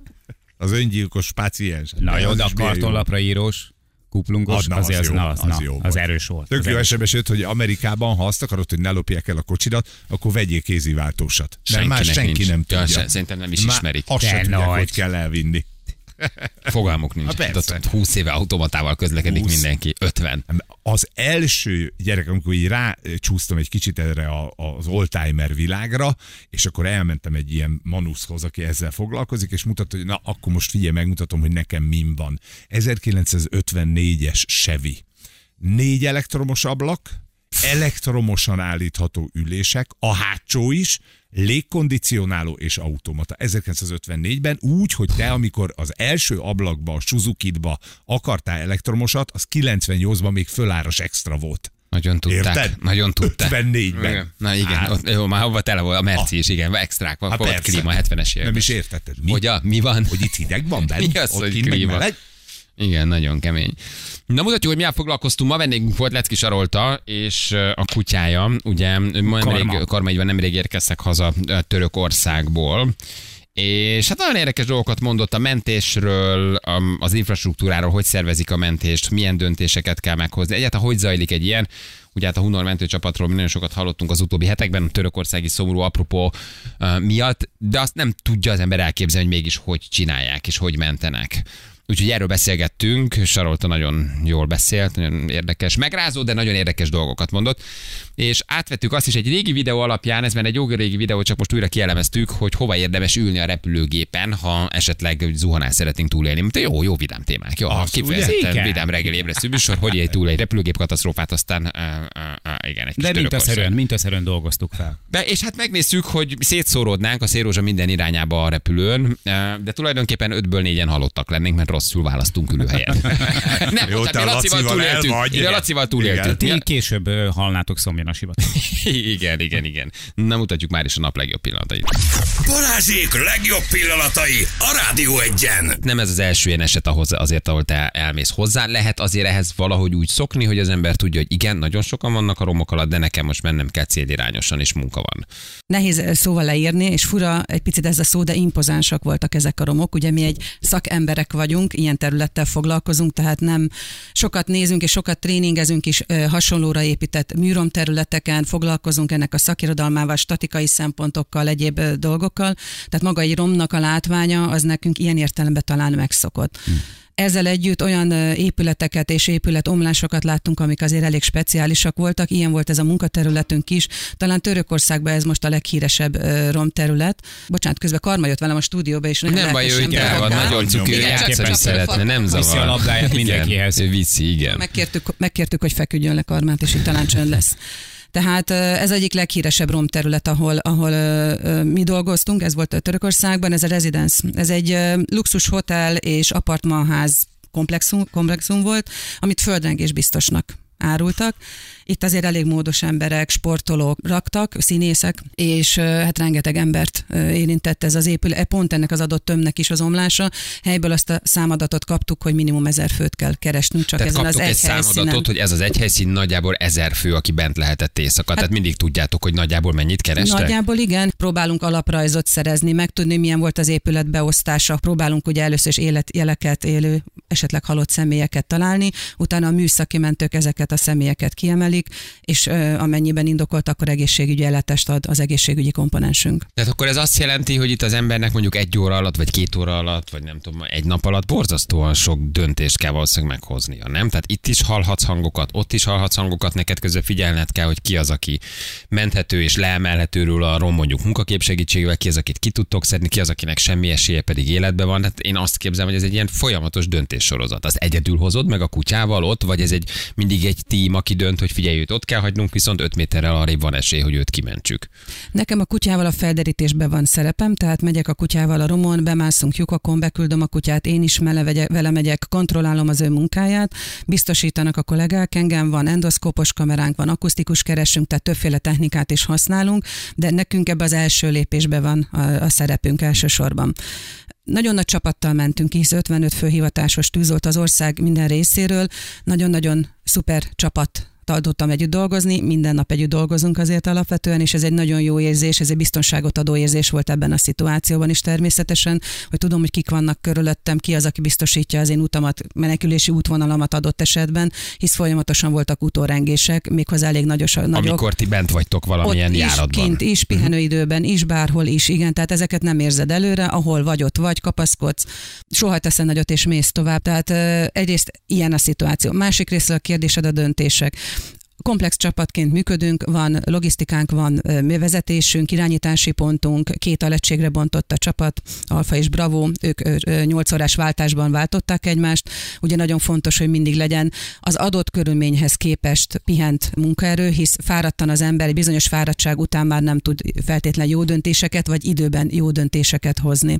C: az öngyilkos páciens.
D: Na jó,
C: Az
D: de a kartonlapra írós, kuplungos,
C: Az, na, az
D: azért az,
C: jó,
D: na, az,
C: az
D: na,
C: jó
D: az erős volt.
C: Tök
D: Az
C: jó. SMS jött, hogy Amerikában, ha azt akarod, hogy ne lopják el a kocsidat, akkor vegyél kéziváltósat. Mert már senki
B: nincs.
C: nem
B: Ja,
C: tudja.
B: se- szerintem nem is ismerik.
C: Azt sem tudják, hogy kell elvinni.
B: Fogalmuk nincs.
C: Persze.
B: Ott 20 éve automatával közlekedik
C: 20.
B: mindenki. 50.
C: Az első gyerek, amikor így rácsúsztam egy kicsit erre a, az oldtimer világra, és akkor elmentem egy ilyen manuszhoz, aki ezzel foglalkozik, és mutatta, hogy na, akkor most figyelj, megmutatom, hogy nekem min van. 1954-es Chevy. Négy elektromos ablak, elektromosan állítható ülések, a hátsó is, légkondicionáló és automata. 1954-ben úgy, hogy te, amikor az első ablakba, a Suzuki-ba akartál elektromosat, az 98-ban még föláras extra volt.
B: Nagyon tudták.
C: Érted?
B: Nagyon tudták.
C: 54-ben.
B: Igen. Na igen,
C: Hát.
B: ott, jó, már hova tele volt a Merci is, igen, extrák van, volt klíma 70-es években.
C: Nem is értetted. Mi?
B: Hogy a, mi van?
C: Hogy itt hideg van benne?
B: Mi az,
C: Ott
B: hogy klíma?
C: meleg?
B: Igen, nagyon kemény. Na mutatjuk, hogy milyen foglalkoztunk. Ma vendégünk volt Lecki Sarolta, és a kutyája, ugye ma nemrég,
D: Karma.
B: Karma így van, nemrég érkeztek haza Törökországból. És hát nagyon érdekes dolgokat mondott a mentésről, az infrastruktúráról, hogy szervezik a mentést, milyen döntéseket kell meghozni. Egyáltalán hogy zajlik egy ilyen. Ugye hát a Hunor mentőcsapatról mi nagyon sokat hallottunk az utóbbi hetekben, a törökországi szomorú apropó miatt, de azt nem tudja az ember elképzelni, hogy mégis hogy csinálják és hogy mentenek. Úgyhogy erről beszélgettünk, Sarolta nagyon jól beszélt, nagyon érdekes, megrázó, de nagyon érdekes dolgokat mondott. És átvettük azt is egy régi videó alapján, ez már egy jó régi videó, csak most újra kielemeztük, hogy hova érdemes ülni a repülőgépen, ha esetleg zuhanást szeretnénk túlélni. Mint jó, jó vidám témák. Jó,
C: Az,
B: kifejezetten vidám reggeli ébresztő műsor, hogy egy túl egy repülőgép katasztrófát, aztán uh, uh, uh, igen, egy kis
D: De mintaszerűen, mintaszerűen dolgoztuk fel.
B: De, és hát megnéztük, hogy szétszóródnánk a szélrózsa minden irányába a repülőn, de tulajdonképpen ötből négyen halottak lennénk, mert rosszul választunk ülőhelyet. Nem,
C: Jó, te
B: Lacival túléltünk. Lacival túléltünk.
D: Ti később halnátok szomjan a sivatag.
B: Igen, igen, igen. Na mutatjuk már is a nap legjobb pillanatait.
A: Balázsék legjobb pillanatai a Rádió egyen.
B: Nem ez az első ilyen eset ahhoz, azért, ahol te elmész hozzá. Lehet azért ehhez valahogy úgy szokni, hogy az ember tudja, hogy igen, nagyon sokan vannak a romok alatt, de nekem most mennem kell célirányosan, és munka van.
F: Nehéz eh, szóval leírni, és fura egy picit ez a szó, de impozánsak voltak ezek a romok. Ugye mi egy szakemberek vagyunk, ilyen területtel foglalkozunk, tehát nem sokat nézünk és sokat tréningezünk is hasonlóra épített műrom területeken, foglalkozunk ennek a szakirodalmával, statikai szempontokkal, egyéb dolgokkal. Tehát maga egy romnak a látványa az nekünk ilyen értelemben talán megszokott.
B: Hm.
F: Ezzel együtt olyan épületeket és épületomlásokat láttunk, amik azért elég speciálisak voltak. Ilyen volt ez a munkaterületünk is. Talán Törökországban ez most a leghíresebb romterület. Bocsánat, közben Karma jött velem a stúdióba, és nagyon
B: Nem baj, ő itt van, nagyon cuki, ő játszani szeretne, nem
F: Viszi a
B: zavar.
D: labdáját mindenkihez.
B: Viszi, igen.
F: Megkértük, megkértük, hogy feküdjön le Karmát, és itt talán csönd lesz. Tehát ez egyik leghíresebb romterület, ahol, ahol mi dolgoztunk, ez volt Törökországban, ez a Residence. Ez egy luxus hotel és apartmanház komplexum, komplexum volt, amit földrengés biztosnak árultak. Itt azért elég módos emberek, sportolók raktak, színészek, és hát rengeteg embert érintett ez az épület, pont ennek az adott tömnek is az omlása. Helyből azt a számadatot kaptuk, hogy minimum ezer főt kell keresnünk csak
B: Tehát
F: ezen az
B: egy
F: egy helyszínen.
B: számadatot, hogy ez az egy helyszín nagyjából ezer fő, aki bent lehetett éjszaka. Hát, Tehát mindig tudjátok, hogy nagyjából mennyit kerestek.
F: Nagyjából igen, próbálunk alaprajzot szerezni, megtudni, milyen volt az épület beosztása, próbálunk ugye először is életjeleket, élő, esetleg halott személyeket találni, utána a műszaki mentők ezeket a személyeket kiemelik, és amennyiben indokolt, akkor egészségügyi ellátást ad az egészségügyi komponensünk.
B: Tehát akkor ez azt jelenti, hogy itt az embernek mondjuk egy óra alatt, vagy két óra alatt, vagy nem tudom, egy nap alatt borzasztóan sok döntést kell valószínűleg meghoznia, nem? Tehát itt is hallhatsz hangokat, ott is hallhatsz hangokat, neked közben figyelned kell, hogy ki az, aki menthető és leemelhető róla a rom mondjuk munkakép segítségével, ki az, akit ki tudtok szedni, ki az, akinek semmi esélye pedig életben van. Hát én azt képzelem, hogy ez egy ilyen folyamatos döntéssorozat. Az egyedül hozod meg a kutyával ott, vagy ez egy mindig egy tím, aki dönt, hogy figyelj, őt ott kell hagynunk, viszont 5 méterrel arrébb van esély, hogy őt kimentsük.
F: Nekem a kutyával a felderítésben van szerepem, tehát megyek a kutyával a romon, bemászunk lyukakon, beküldöm a kutyát, én is mele vegyek, vele megyek, kontrollálom az ő munkáját, biztosítanak a kollégák, engem van endoszkópos kameránk, van akusztikus keresünk, tehát többféle technikát is használunk, de nekünk ebbe az első lépésbe van a, a szerepünk elsősorban. Nagyon nagy csapattal mentünk, hisz 55 fő hivatásos tűzolt az ország minden részéről, nagyon-nagyon szuper csapat tudtam együtt dolgozni, minden nap együtt dolgozunk azért alapvetően, és ez egy nagyon jó érzés, ez egy biztonságot adó érzés volt ebben a szituációban is természetesen, hogy tudom, hogy kik vannak körülöttem, ki az, aki biztosítja az én utamat, menekülési útvonalamat adott esetben, hisz folyamatosan voltak utórengések, méghozzá elég nagyos, nagyok.
B: Amikor ti bent vagytok valamilyen
F: ott is,
B: járatban.
F: kint is, pihenőidőben is, bárhol is, igen, tehát ezeket nem érzed előre, ahol vagy ott vagy, kapaszkodsz, soha teszel nagyot és mész tovább. Tehát egyrészt ilyen a szituáció. Másik része a kérdésed a döntések komplex csapatként működünk, van logisztikánk, van vezetésünk, irányítási pontunk, két alegységre bontott a csapat, Alfa és Bravo, ők 8 órás váltásban váltották egymást. Ugye nagyon fontos, hogy mindig legyen az adott körülményhez képest pihent munkaerő, hisz fáradtan az ember, egy bizonyos fáradtság után már nem tud feltétlen jó döntéseket, vagy időben jó döntéseket hozni.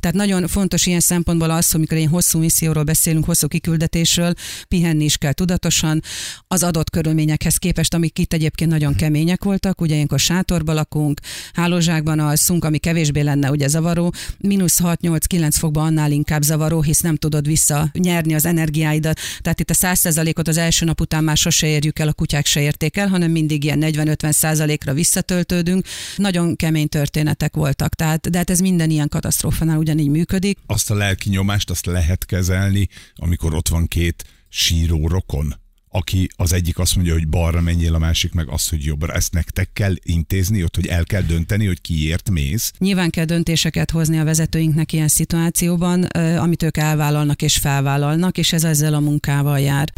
F: Tehát nagyon fontos ilyen szempontból az, hogy amikor ilyen hosszú misszióról beszélünk, hosszú kiküldetésről, pihenni is kell tudatosan, az adott körülményekhez képest, amik itt egyébként nagyon kemények voltak, ugye ilyenkor sátorba lakunk, hálózsákban alszunk, ami kevésbé lenne ugye zavaró, mínusz 6-8-9 fokban annál inkább zavaró, hisz nem tudod visszanyerni az energiáidat. Tehát itt a 100%-ot az első nap után már sose érjük el, a kutyák se érték el, hanem mindig ilyen 40-50%-ra visszatöltődünk. Nagyon kemény történetek voltak, tehát, de hát ez minden ilyen katasztrófánál ugyanígy működik.
C: Azt a lelki nyomást azt lehet kezelni, amikor ott van két síró rokon aki az egyik azt mondja, hogy balra menjél, a másik meg azt, hogy jobbra. Ezt nektek kell intézni, ott, hogy el kell dönteni, hogy kiért mész.
F: Nyilván kell döntéseket hozni a vezetőinknek ilyen szituációban, amit ők elvállalnak és felvállalnak, és ez ezzel a munkával jár.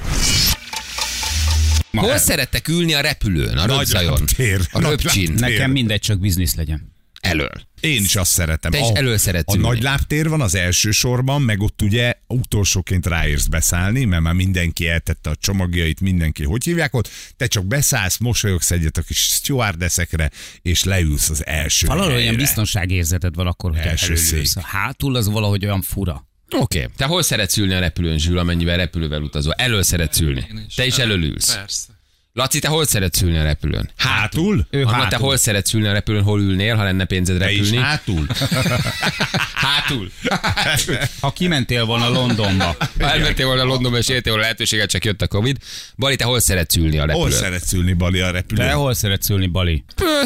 B: Hol szerettek ülni a repülőn, a röpzajon, a röpcsin.
D: Nekem mindegy, csak biznisz legyen.
B: Elől?
C: Én is azt szeretem.
B: Te is
C: a,
B: elől szeretsz
C: A
B: ülni.
C: nagy lábtér van az első sorban, meg ott ugye utolsóként ráérsz beszállni, mert már mindenki eltette a csomagjait, mindenki, hogy hívják ott, te csak beszállsz, mosolyogsz egyet a kis stewardessekre, és leülsz az első
D: Valahol
C: helyre.
D: olyan biztonságérzeted van akkor, hogy
C: Első
D: előülsz. hátul az valahogy olyan fura.
B: Oké. Okay. Te hol szeretsz ülni a repülőn, Zsül, amennyivel repülővel utazol? Elől szeretsz ülni. Te is elől ülsz.
G: Persze.
B: Laci, te hol szeretsz ülni a repülőn?
C: Hátul?
D: Ő
B: Anna, te
D: hátul.
B: hol szeretsz ülni a repülőn, hol ülnél, ha lenne pénzed
C: Te is
B: repülni?
C: hátul?
B: Hátul.
D: Ha kimentél volna Londonba,
B: Ha elmentél volna Londonba, és éltél volna lehetőséget, csak jött a Covid. Bali, te hol szeretsz ülni a
C: Hol
B: repülőn?
C: szeretsz ülni, Bali, a repülőn?
D: te hol szeretsz ülni, Bali?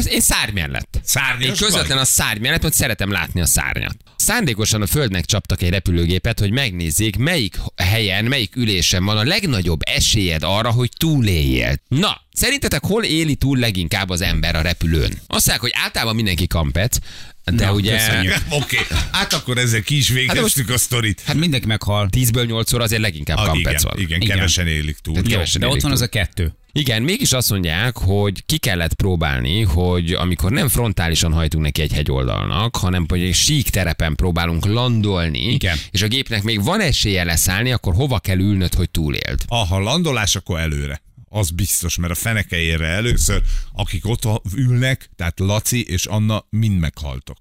B: Én szárny mellett. Én közvetlen a szárny mellett, mert szeretem látni a szárnyat. Szándékosan a Földnek csaptak egy repülőgépet, hogy megnézzék, melyik helyen, melyik ülésen van a legnagyobb esélyed arra, hogy túléljél. Na, szerintetek hol éli túl leginkább az ember a repülőn? Azt mondják, hogy általában mindenki kampet, de
D: Na,
B: ugye.
C: Oké, hát akkor ezzel ki is végeztük a sztorit.
D: Hát mindenki meghal.
B: 10-ből 8 óra azért leginkább
C: Ah,
B: kampec
C: igen,
B: van.
C: igen,
D: Igen.
C: kevesen élik túl.
B: Tehát
C: Jó.
B: kevesen
D: De ott
B: élik
D: van
B: túl.
D: az a kettő.
B: Igen, mégis azt mondják, hogy ki kellett próbálni, hogy amikor nem frontálisan hajtunk neki egy hegyoldalnak, hanem hogy egy sík terepen próbálunk landolni,
D: Igen.
B: és a gépnek még van esélye leszállni, akkor hova kell ülnöd, hogy túléld?
C: Ah, ha landolás, akkor előre. Az biztos, mert a feneke először, akik ott ülnek, tehát Laci és Anna mind meghaltok.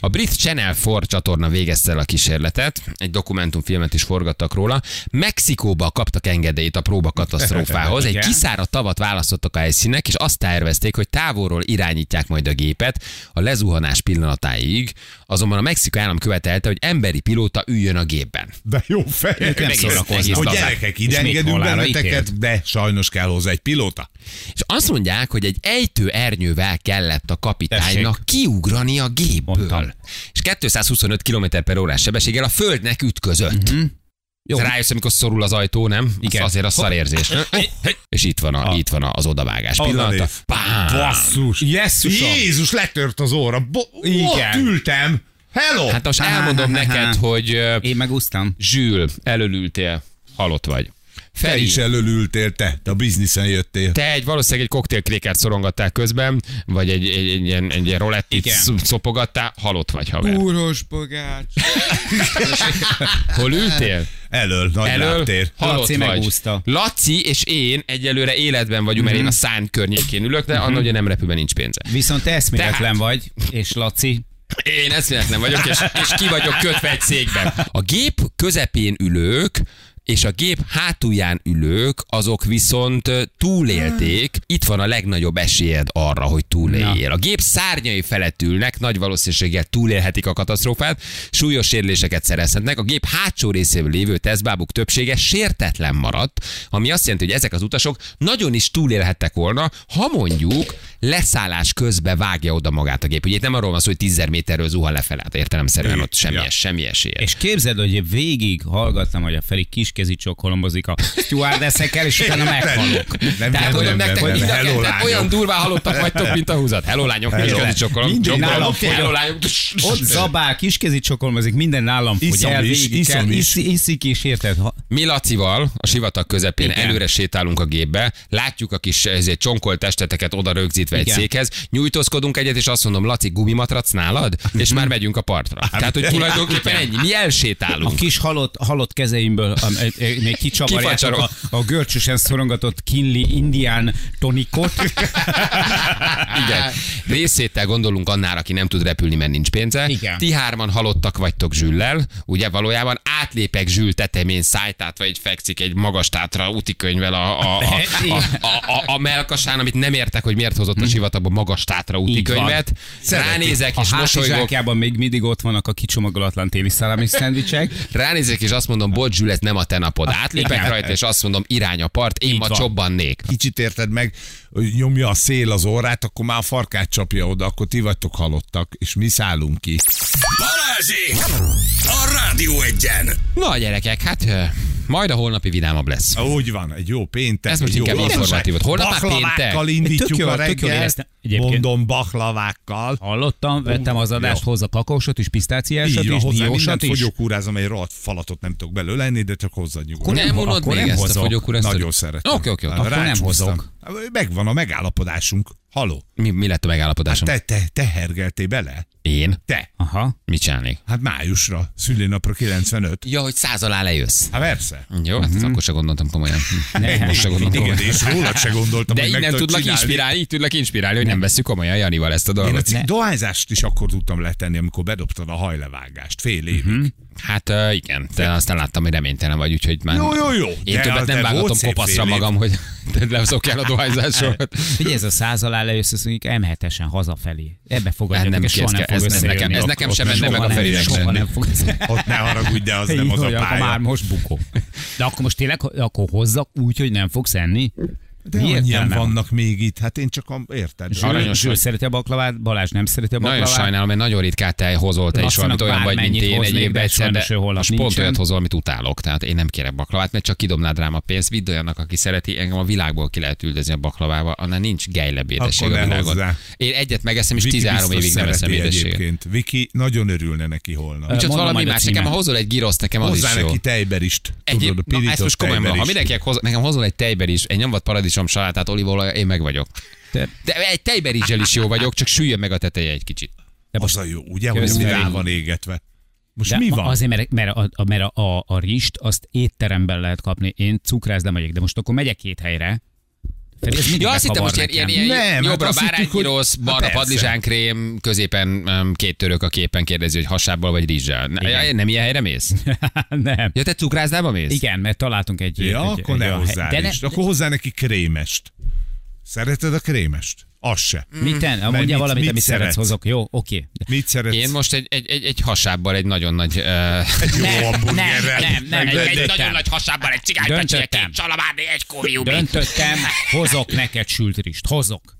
B: A brit Channel 4 csatorna végezte el a kísérletet, egy dokumentumfilmet is forgattak róla. Mexikóba kaptak engedélyt a próbakatasztrófához, egy
D: Igen.
B: kiszáradt tavat választottak a helyszínek, és azt tervezték, hogy távolról irányítják majd a gépet a lezuhanás pillanatáig, azonban a Mexikó állam követelte, hogy emberi pilóta üljön a gépben.
C: De jó fej.
D: Ők nem szórakoznak.
C: Hogy gyerekek, ide engedünk benneteket, de sajnos kell hozzá egy pilóta.
B: És azt mondják, hogy egy ejtő ernyővel kellett a kapitánynak kiugrani a gépből.
D: Mondtam.
B: És 225 km per órás sebességgel a földnek ütközött.
D: Mhm. Jó.
B: Rájössz, amikor szorul az ajtó, nem?
D: Igen.
B: Igen. Azért a szarérzés. És itt van, a, itt van az odavágás
C: Az a
B: pillanata. Pám!
C: Basszus.
D: Jesszusom.
C: Jézus, letört az óra. Bo-
D: Igen.
C: Ott ültem. Hello.
B: Hát most elmondom neked, hogy
D: Én megúsztam.
B: Zsül, elölültél, halott vagy.
C: Te
B: Feri,
C: is elölültél, te. Te a bizniszen jöttél.
B: te egy valószínűleg egy koktélkrékert szorongattál közben, vagy egy, egy, egy, ilyen, egy ilyen rolettit szopogattál, halott vagy haver.
G: Úros bogács.
B: Hol ültél?
C: Elől, nagy
B: Elől
C: lábtér.
B: halott
D: Laci
B: vagy.
D: megúszta.
B: Laci és én egyelőre életben vagyunk, mert
D: Mhm.
B: én a szárny környékén ülök, de annak ugye nem repülben nincs pénze.
D: Viszont te eszméletlen
B: Tehát-
D: vagy, és Laci,
B: Én eszméletlen vagyok, és, és ki vagyok kötve egy székben. A gép közepén ülők és a gép hátulján ülők, azok viszont túlélték. Itt van a legnagyobb esélyed arra, hogy túléljél. A gép szárnyai felett ülnek, nagy valószínűséggel túlélhetik a katasztrófát, súlyos sérüléseket szerezhetnek. A gép hátsó részével lévő tesztbábuk többsége sértetlen maradt, ami azt jelenti, hogy ezek az utasok nagyon is túlélhettek volna, ha mondjuk leszállás közben vágja oda magát a gép. Ugye itt nem arról van szó, hogy 10 méterről zuhan lefelé, hát értelemszerűen ott semmi,
C: Ja.
B: semmi esélye.
D: És képzeld, hogy végig hallgattam, hogy a Feri kiskezi csokkolombozik a stewardessekkel, és utána meghalok.
C: Nem
B: Tehát
C: tudom,
B: mondom
C: nem,
B: nektek,
C: nem,
B: a
C: hello, lányok.
B: olyan durván halottak vagytok, mint a húzat. Hello lányok,
C: Hello.
D: Mindig
B: csokolom,
D: nálam
B: oké,
D: fogy.
B: hello lányok.
D: Ott zabál, kiskezi csokkolombozik, minden nálam fogy el,
C: is, is.
D: iszik és érted?
B: Mi Lacival a sivatag közepén előre sétálunk a gépbe, látjuk a kis ezért csonkolt testeteket oda rögzítve egy székhez, nyújtózkodunk egyet, és azt mondom, Laci, gumimatrac nálad? És már megyünk a partra. Tehát, hogy tulajdonképpen ennyi. Mi
D: A
B: elsétálunk.
D: kis halott, halott kezeimből a, a, a, még kicsavarják
B: Kifacsarok.
D: a, a görcsösen szorongatott Kinley indián tonikot.
B: Igen. Részétel gondolunk annál, aki nem tud repülni, mert nincs pénze.
D: Igen.
B: Ti hárman halottak vagytok Zsüllel. Ugye valójában átlépek Zsül tetemén szájtát, vagy fekszik egy magas tátra útikönyvvel a, a, a, a, a, a, a melkasán, amit nem értek, hogy miért hozott a sivatagba magas tátra útikönyvet. Ránézek
D: A
B: és mosolygok.
D: hátizsákjában még mindig ott vannak a kicsomagolatlan téli szalámi szendvicsek.
B: Ránézek, és azt mondom, bocs, Zsül, ez nem a te napod. Átlépek rajta, és azt mondom, irány a part, én
D: Így
B: ma
D: van.
B: csobbannék.
C: Kicsit érted meg, hogy nyomja a szél az orrát, akkor már a farkát csapja oda, akkor ti vagytok halottak, és mi szállunk ki.
A: Balázsi! A Rádió egyen!
B: Na, gyerekek, hát majd a holnapi vidámabb lesz.
C: Úgy van, egy jó péntek.
B: Ez most
C: jó
B: inkább
C: gazdaság.
B: informatív volt. Holnap már péntek.
C: indítjuk
D: jó,
C: a reggelt. Mondom, baklavákkal.
D: Hallottam, vettem az adást,
C: jó.
D: hozzá kakaósot is, pisztáciásot
C: Így van,
D: is,
C: hozzá mindent
D: diósat is.
C: fogyókúrázom, egy rohadt falatot nem tudok belőle lenni, de csak hozzá nyugodtan.
D: nem
B: Nem unod
D: akkor
B: még ezt a fogyókúra
C: Nagyon szeretem.
B: Oké, oké.
D: Akkor nem hozok.
C: Megvan a megállapodásunk. Haló?
B: Mi, mi lett a megállapodásom?
C: Te, te, te hergeltél bele?
B: Én?
C: Te.
D: Aha.
B: Mit csinálnék?
C: Hát májusra, szülinapra 95.
B: Ja, hogy száz alá lejössz.
C: Hát persze.
B: Jó, hát ezt akkor se gondoltam komolyan.
D: Ne,
B: Most se gondoltam
C: Igen,
B: komolyan.
C: és rólad se gondoltam,
B: De
C: hogy
B: innen tudlak
C: csinálni.
B: inspirálni, így tudlak inspirálni, hogy nem veszük komolyan Janival ezt a
C: Én a
B: dolgot.
C: dohányzást is akkor tudtam letenni, amikor bedobtad a hajlevágást. Fél évig.
B: Hát uh, igen, de aztán láttam, hogy reménytelen vagy, úgyhogy már...
C: Jó, jó, jó.
B: Én
C: De-
B: többet nem vágatom kopaszra
C: fél
B: magam, hogy leszokjál a dohányzásról.
D: Figyelj, ez a száz alá lejössz, azt mondjuk M7-esen hazafelé. Ebbe fogadjatok,
B: nem
D: és soha nem
B: ez-
D: fog
B: ez nekem- ez nekem sem menne meg a Ferinek
D: Soha nem fog.
C: Ott ne haragudj, de az nem az a
D: akkor már
C: pálya.
D: most bukó. De akkor most tényleg, akkor hozzak úgy, hogy nem fogsz enni?
C: De
D: Mi
C: annyian
D: van?
C: vannak még itt, hát én csak a, érted?
D: Zsül,
B: Aranyos vagy.
D: szereti a baklavát, Balázs nem szereti a
B: Nagyon
D: baklavát.
B: sajnálom, mert nagyon ritkán te hozol te is valamit olyan vagy, mint én egy évben egyszer, de most pont olyat hozol, amit utálok. Tehát én nem kérek baklavát, mert csak kidomnád rám a pénzt, vidd olyannak, aki szereti, engem a világból ki lehet üldözni a baklavába, annál nincs gejlebb édesség
C: Akkor
B: a világon.
C: hozzá.
B: Én egyet megeszem, és
C: Viki
B: 13
C: biztos
B: évig nem eszem édességet.
C: Viki nagyon örülne neki holnap.
D: Mondom
B: valami más, nekem ha hozol egy giroszt, nekem az
C: Hozzá
B: is jó.
C: neki tejberist.
B: Ezt most komolyan ha
C: tejberist.
B: mindenkinek nekem hozol egy tejber is, egy nyomvat paradicsom salátát, olívolaj, én meg vagyok.
D: Te-
B: De egy tejberizsel is jó vagyok, csak süljön meg a teteje egy kicsit.
D: De
C: Az a jó, ugye, hogy ez rá van égetve. Most
D: De
C: mi van?
D: Azért, mert, mert, a, mert a, a, a rist azt étteremben lehet kapni. Én cukrász nem vagyok, de most akkor megyek két helyre. Feri, ez
B: Ja, azt hittem most ilyen, ilyen, ilyen
C: Nem, hát
B: jobbra
C: Hát
B: balra
C: persze.
B: padlizsánkrém, középen um, két török a képen kérdezi, hogy hasábbal vagy. Ne,
D: Igen.
B: ja, nem ilyen helyre mész?
D: nem.
B: Ja, te cukrászdába mész?
D: Igen, mert találtunk egy...
C: Ja,
D: egy,
C: akkor
D: egy
C: ne hozzá
D: hely- de
C: is. Akkor hozzá neki krémest. Szereted a krémest? Az se.
D: Mit ten?
C: Mert
D: Mondja
C: mit-
D: valamit,
C: mit
D: amit szeretsz,
C: szeretsz?
D: hozok. Jó, oké.
C: Mit szeretsz?
B: Én most egy, egy, egy, egy hasábbal egy nagyon nagy... Uh,
C: Jó
D: Nem, nem, nem, nem,
B: egy, egy nagyon nagy hasábbal egy cigánypecsi,
D: Döntöttem.
B: két salamárni, egy kóviumi.
D: Döntöttem, hozok neked sült rist. Hozok.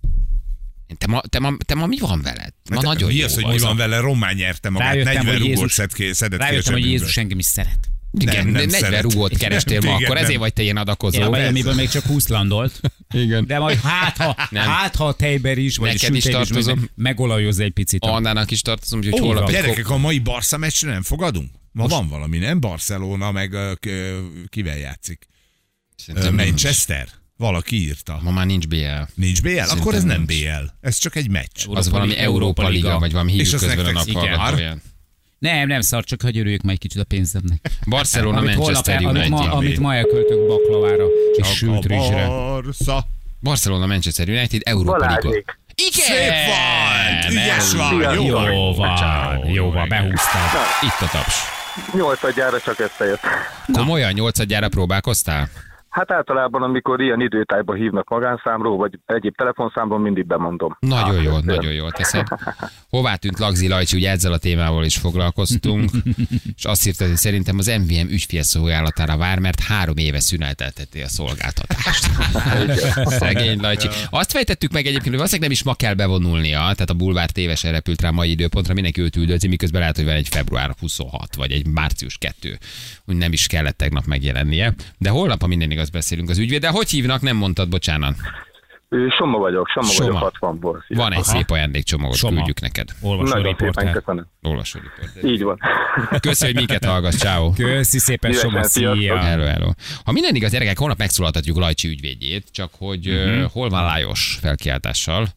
B: Te ma, te, ma, te ma mi van veled? Ma
C: Hát
B: nagyon
C: mi
B: jó
C: az, hogy mi van vele? Román nyerte magát.
D: Rájöttem,
C: 40
D: hogy
C: rugót
D: Jézus-
C: szed ki, szedett ki a
D: Rájöttem, hogy. Jézus engem is szeret.
B: Igen,
C: Nem, nem
B: 40
C: szeret.
B: rugót kerestél ma,
C: Téged
B: akkor
C: nem.
B: ezért vagy te ilyen
D: Én
B: adakozó.
D: a Miami-ből még csak 20 landolt.
B: Igen.
D: De majd hát, ha,
B: Nem.
D: hát, ha a tejber is, vagy
B: Neked is tartozom.
D: meg- megolajozz egy picit.
B: Annának is tartozom, úgyhogy
D: Ó,
B: holnap
C: Gyerekek, a mai Barca meccsre nem fogadunk? Ma van valami, nem? Barcelona, meg kivel játszik?
B: Szerintem nincs.
C: Manchester? Valaki írta.
B: Ma már nincs BL.
C: Nincs BL? Akkor ez nem
B: nincs.
C: BL. Ez csak egy meccs.
B: Az valami Európa Liga, vagy valami hívjuk
C: az
B: közben a naphallgatóján.
D: Nem, nem szar, csak hogy örüljük majd kicsit a pénzemnek.
B: Barcelona,
D: Amit, holnap,
B: Manchester
D: el- amit, ma,
B: United.
D: amit ma elköltök baklavára és sült
C: a
D: rizsre.
C: Barca.
B: Barcelona, Manchester United, Európa Liga. Igen!
C: Szép vagy! Ügyes!
G: Szia,
C: Jó
G: szia.
C: vagy!
D: Jó van, jó van, behúztad.
B: Itt a taps.
G: Nyolcadjára csak összejött.
B: Komolyan nyolcadjára próbálkoztál?
G: Hát általában, amikor ilyen időtájba hívnak magánszámról, vagy egyéb telefonszámról, mindig bemondom.
B: Nagyon
G: köszönöm.
B: nagyon jól teszed. Hová tűnt Lagzi Lajcsi, ugye ezzel a témával is foglalkoztunk, és azt írta, hogy szerintem az MVM ügyfélszolgálatára vár, mert három éve szünelteteti a szolgáltatást. Szegény Lajcsi. Azt fejtettük meg egyébként, hogy valószínűleg nem is ma kell bevonulnia, tehát a bulvár tévesen repült rá mai időpontra, mindenki őt üldözi, miközben lehet, hogy van egy február 26, vagy egy március 2, úgy nem is kellett tegnap megjelennie. De holnap, ha minden igaz, beszélünk az ügyvéddel. Hogy hívnak, nem mondtad, bocsánat.
G: Soma vagyok, Soma,
B: Soma.
G: vagyok 60-ból. Szia.
B: Van egy szép ajándékcsomagot,
D: Soma.
B: küldjük neked.
D: Olvasó
G: köszönöm.
B: Olvasó riporter.
G: Így van.
B: Köszönjük, hogy minket hallgatsz, ciao.
D: Köszi szépen,
G: Szívesen,
D: Soma, szia.
B: Hello, hello. Ha minden igaz, gyerekek, holnap megszólaltatjuk Lajcsi ügyvédjét, csak hogy uh-huh. hol van Lajos felkiáltással.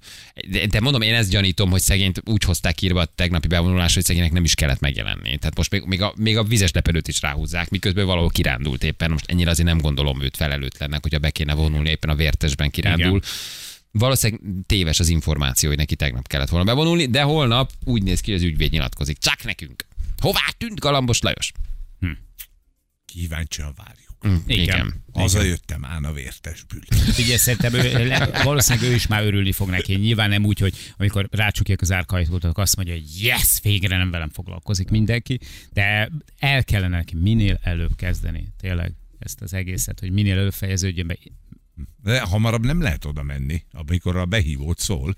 B: De, de, mondom, én ezt gyanítom, hogy szegényt úgy hozták írva a tegnapi bevonulás, hogy szegénynek nem is kellett megjelenni. Tehát most még, még, a, még a vizes lepedőt is ráhúzzák, miközben valahol kirándult éppen. Most ennyire azért nem gondolom őt felelőtlennek, hogyha be kéne vonulni, éppen a vértesben kirándul. Igen. Valószínűleg téves az információ, hogy neki tegnap kellett volna bevonulni, de holnap úgy néz ki, hogy az ügyvéd nyilatkozik. Csak nekünk. Hová tűnt Galambos Lajos?
C: Kíváncsian várjuk.
B: Mm,
D: Igen.
B: igen.
C: Hazajöttem án a vértesből.
D: Ugye szerintem ő, le- valószínűleg ő is már örülni fog neki. Nyilván nem úgy, hogy amikor rácsukják az árkajtót, akkor azt mondja, hogy yes, végre nem velem foglalkozik mindenki, de el kellene neki minél előbb kezdeni, tényleg ezt az egészet, hogy minél előbb fejeződjön be.
C: De hamarabb nem lehet oda menni, amikor a behívót szól.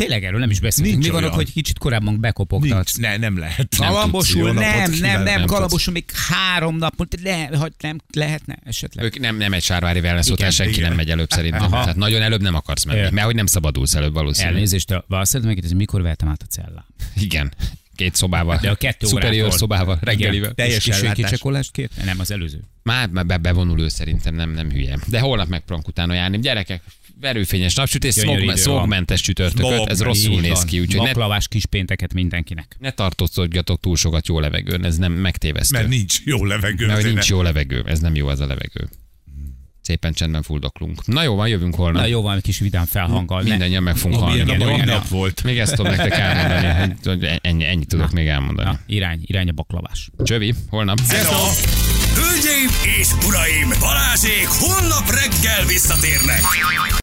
D: Tényleg erről nem is beszélünk.
C: Nincs
D: Mi van ott, hogy kicsit korábban bekopogtatsz?
C: Nincs, ne, nem lehet. Napot
D: nem, nem, nem,
B: Nem
D: Galambosul még három nap, le, hogy nem lehetne esetleg.
B: Ők nem, nem egy sárvári wellness hotel, senki
C: igen.
B: nem megy előbb szerintem.
D: Aha.
B: Tehát nagyon előbb nem akarsz menni,
D: Igen.
B: mert hogy nem szabadulsz előbb valószínűleg.
D: Elnézést, azt szeretném megkérdezni, mikor vettem át a cellám?
B: Igen. Két szobával.
D: De a kettő
B: Superior szobával, reggelivel.
C: Teljes
D: kicsekolást kért? Nem, az előző.
B: Már már be, bevonul ő szerintem, nem, nem hülye. De holnap megpróbálunk utána járni. Gyerekek, verőfényes napsütés, smogmentes csütörtököt, ez rosszul néz ki, úgyhogy ne,
D: Baklavás kis pénteket mindenkinek.
B: ne tartózkodjatok túl sokat jó levegőn, ez nem megtévesztő.
C: Mert nincs jó levegő.
B: Mert nincs jó levegő, ez nem jó az a levegő. Szépen csendben fuldoklunk. Na jó, van, jövünk holnap.
D: Na jó, van, egy kis vidám felhanggal.
B: Mindennyian meg fogunk halni. Jó?
C: mai nap volt.
B: Még ezt tudom nektek elmondani, ennyi, ennyit tudok még elmondani.
D: Na, irány, irány a baklavás.
B: Csövi, holnap.
A: Hölgyeim és uraim, Balázsék holnap reggel visszatérnek.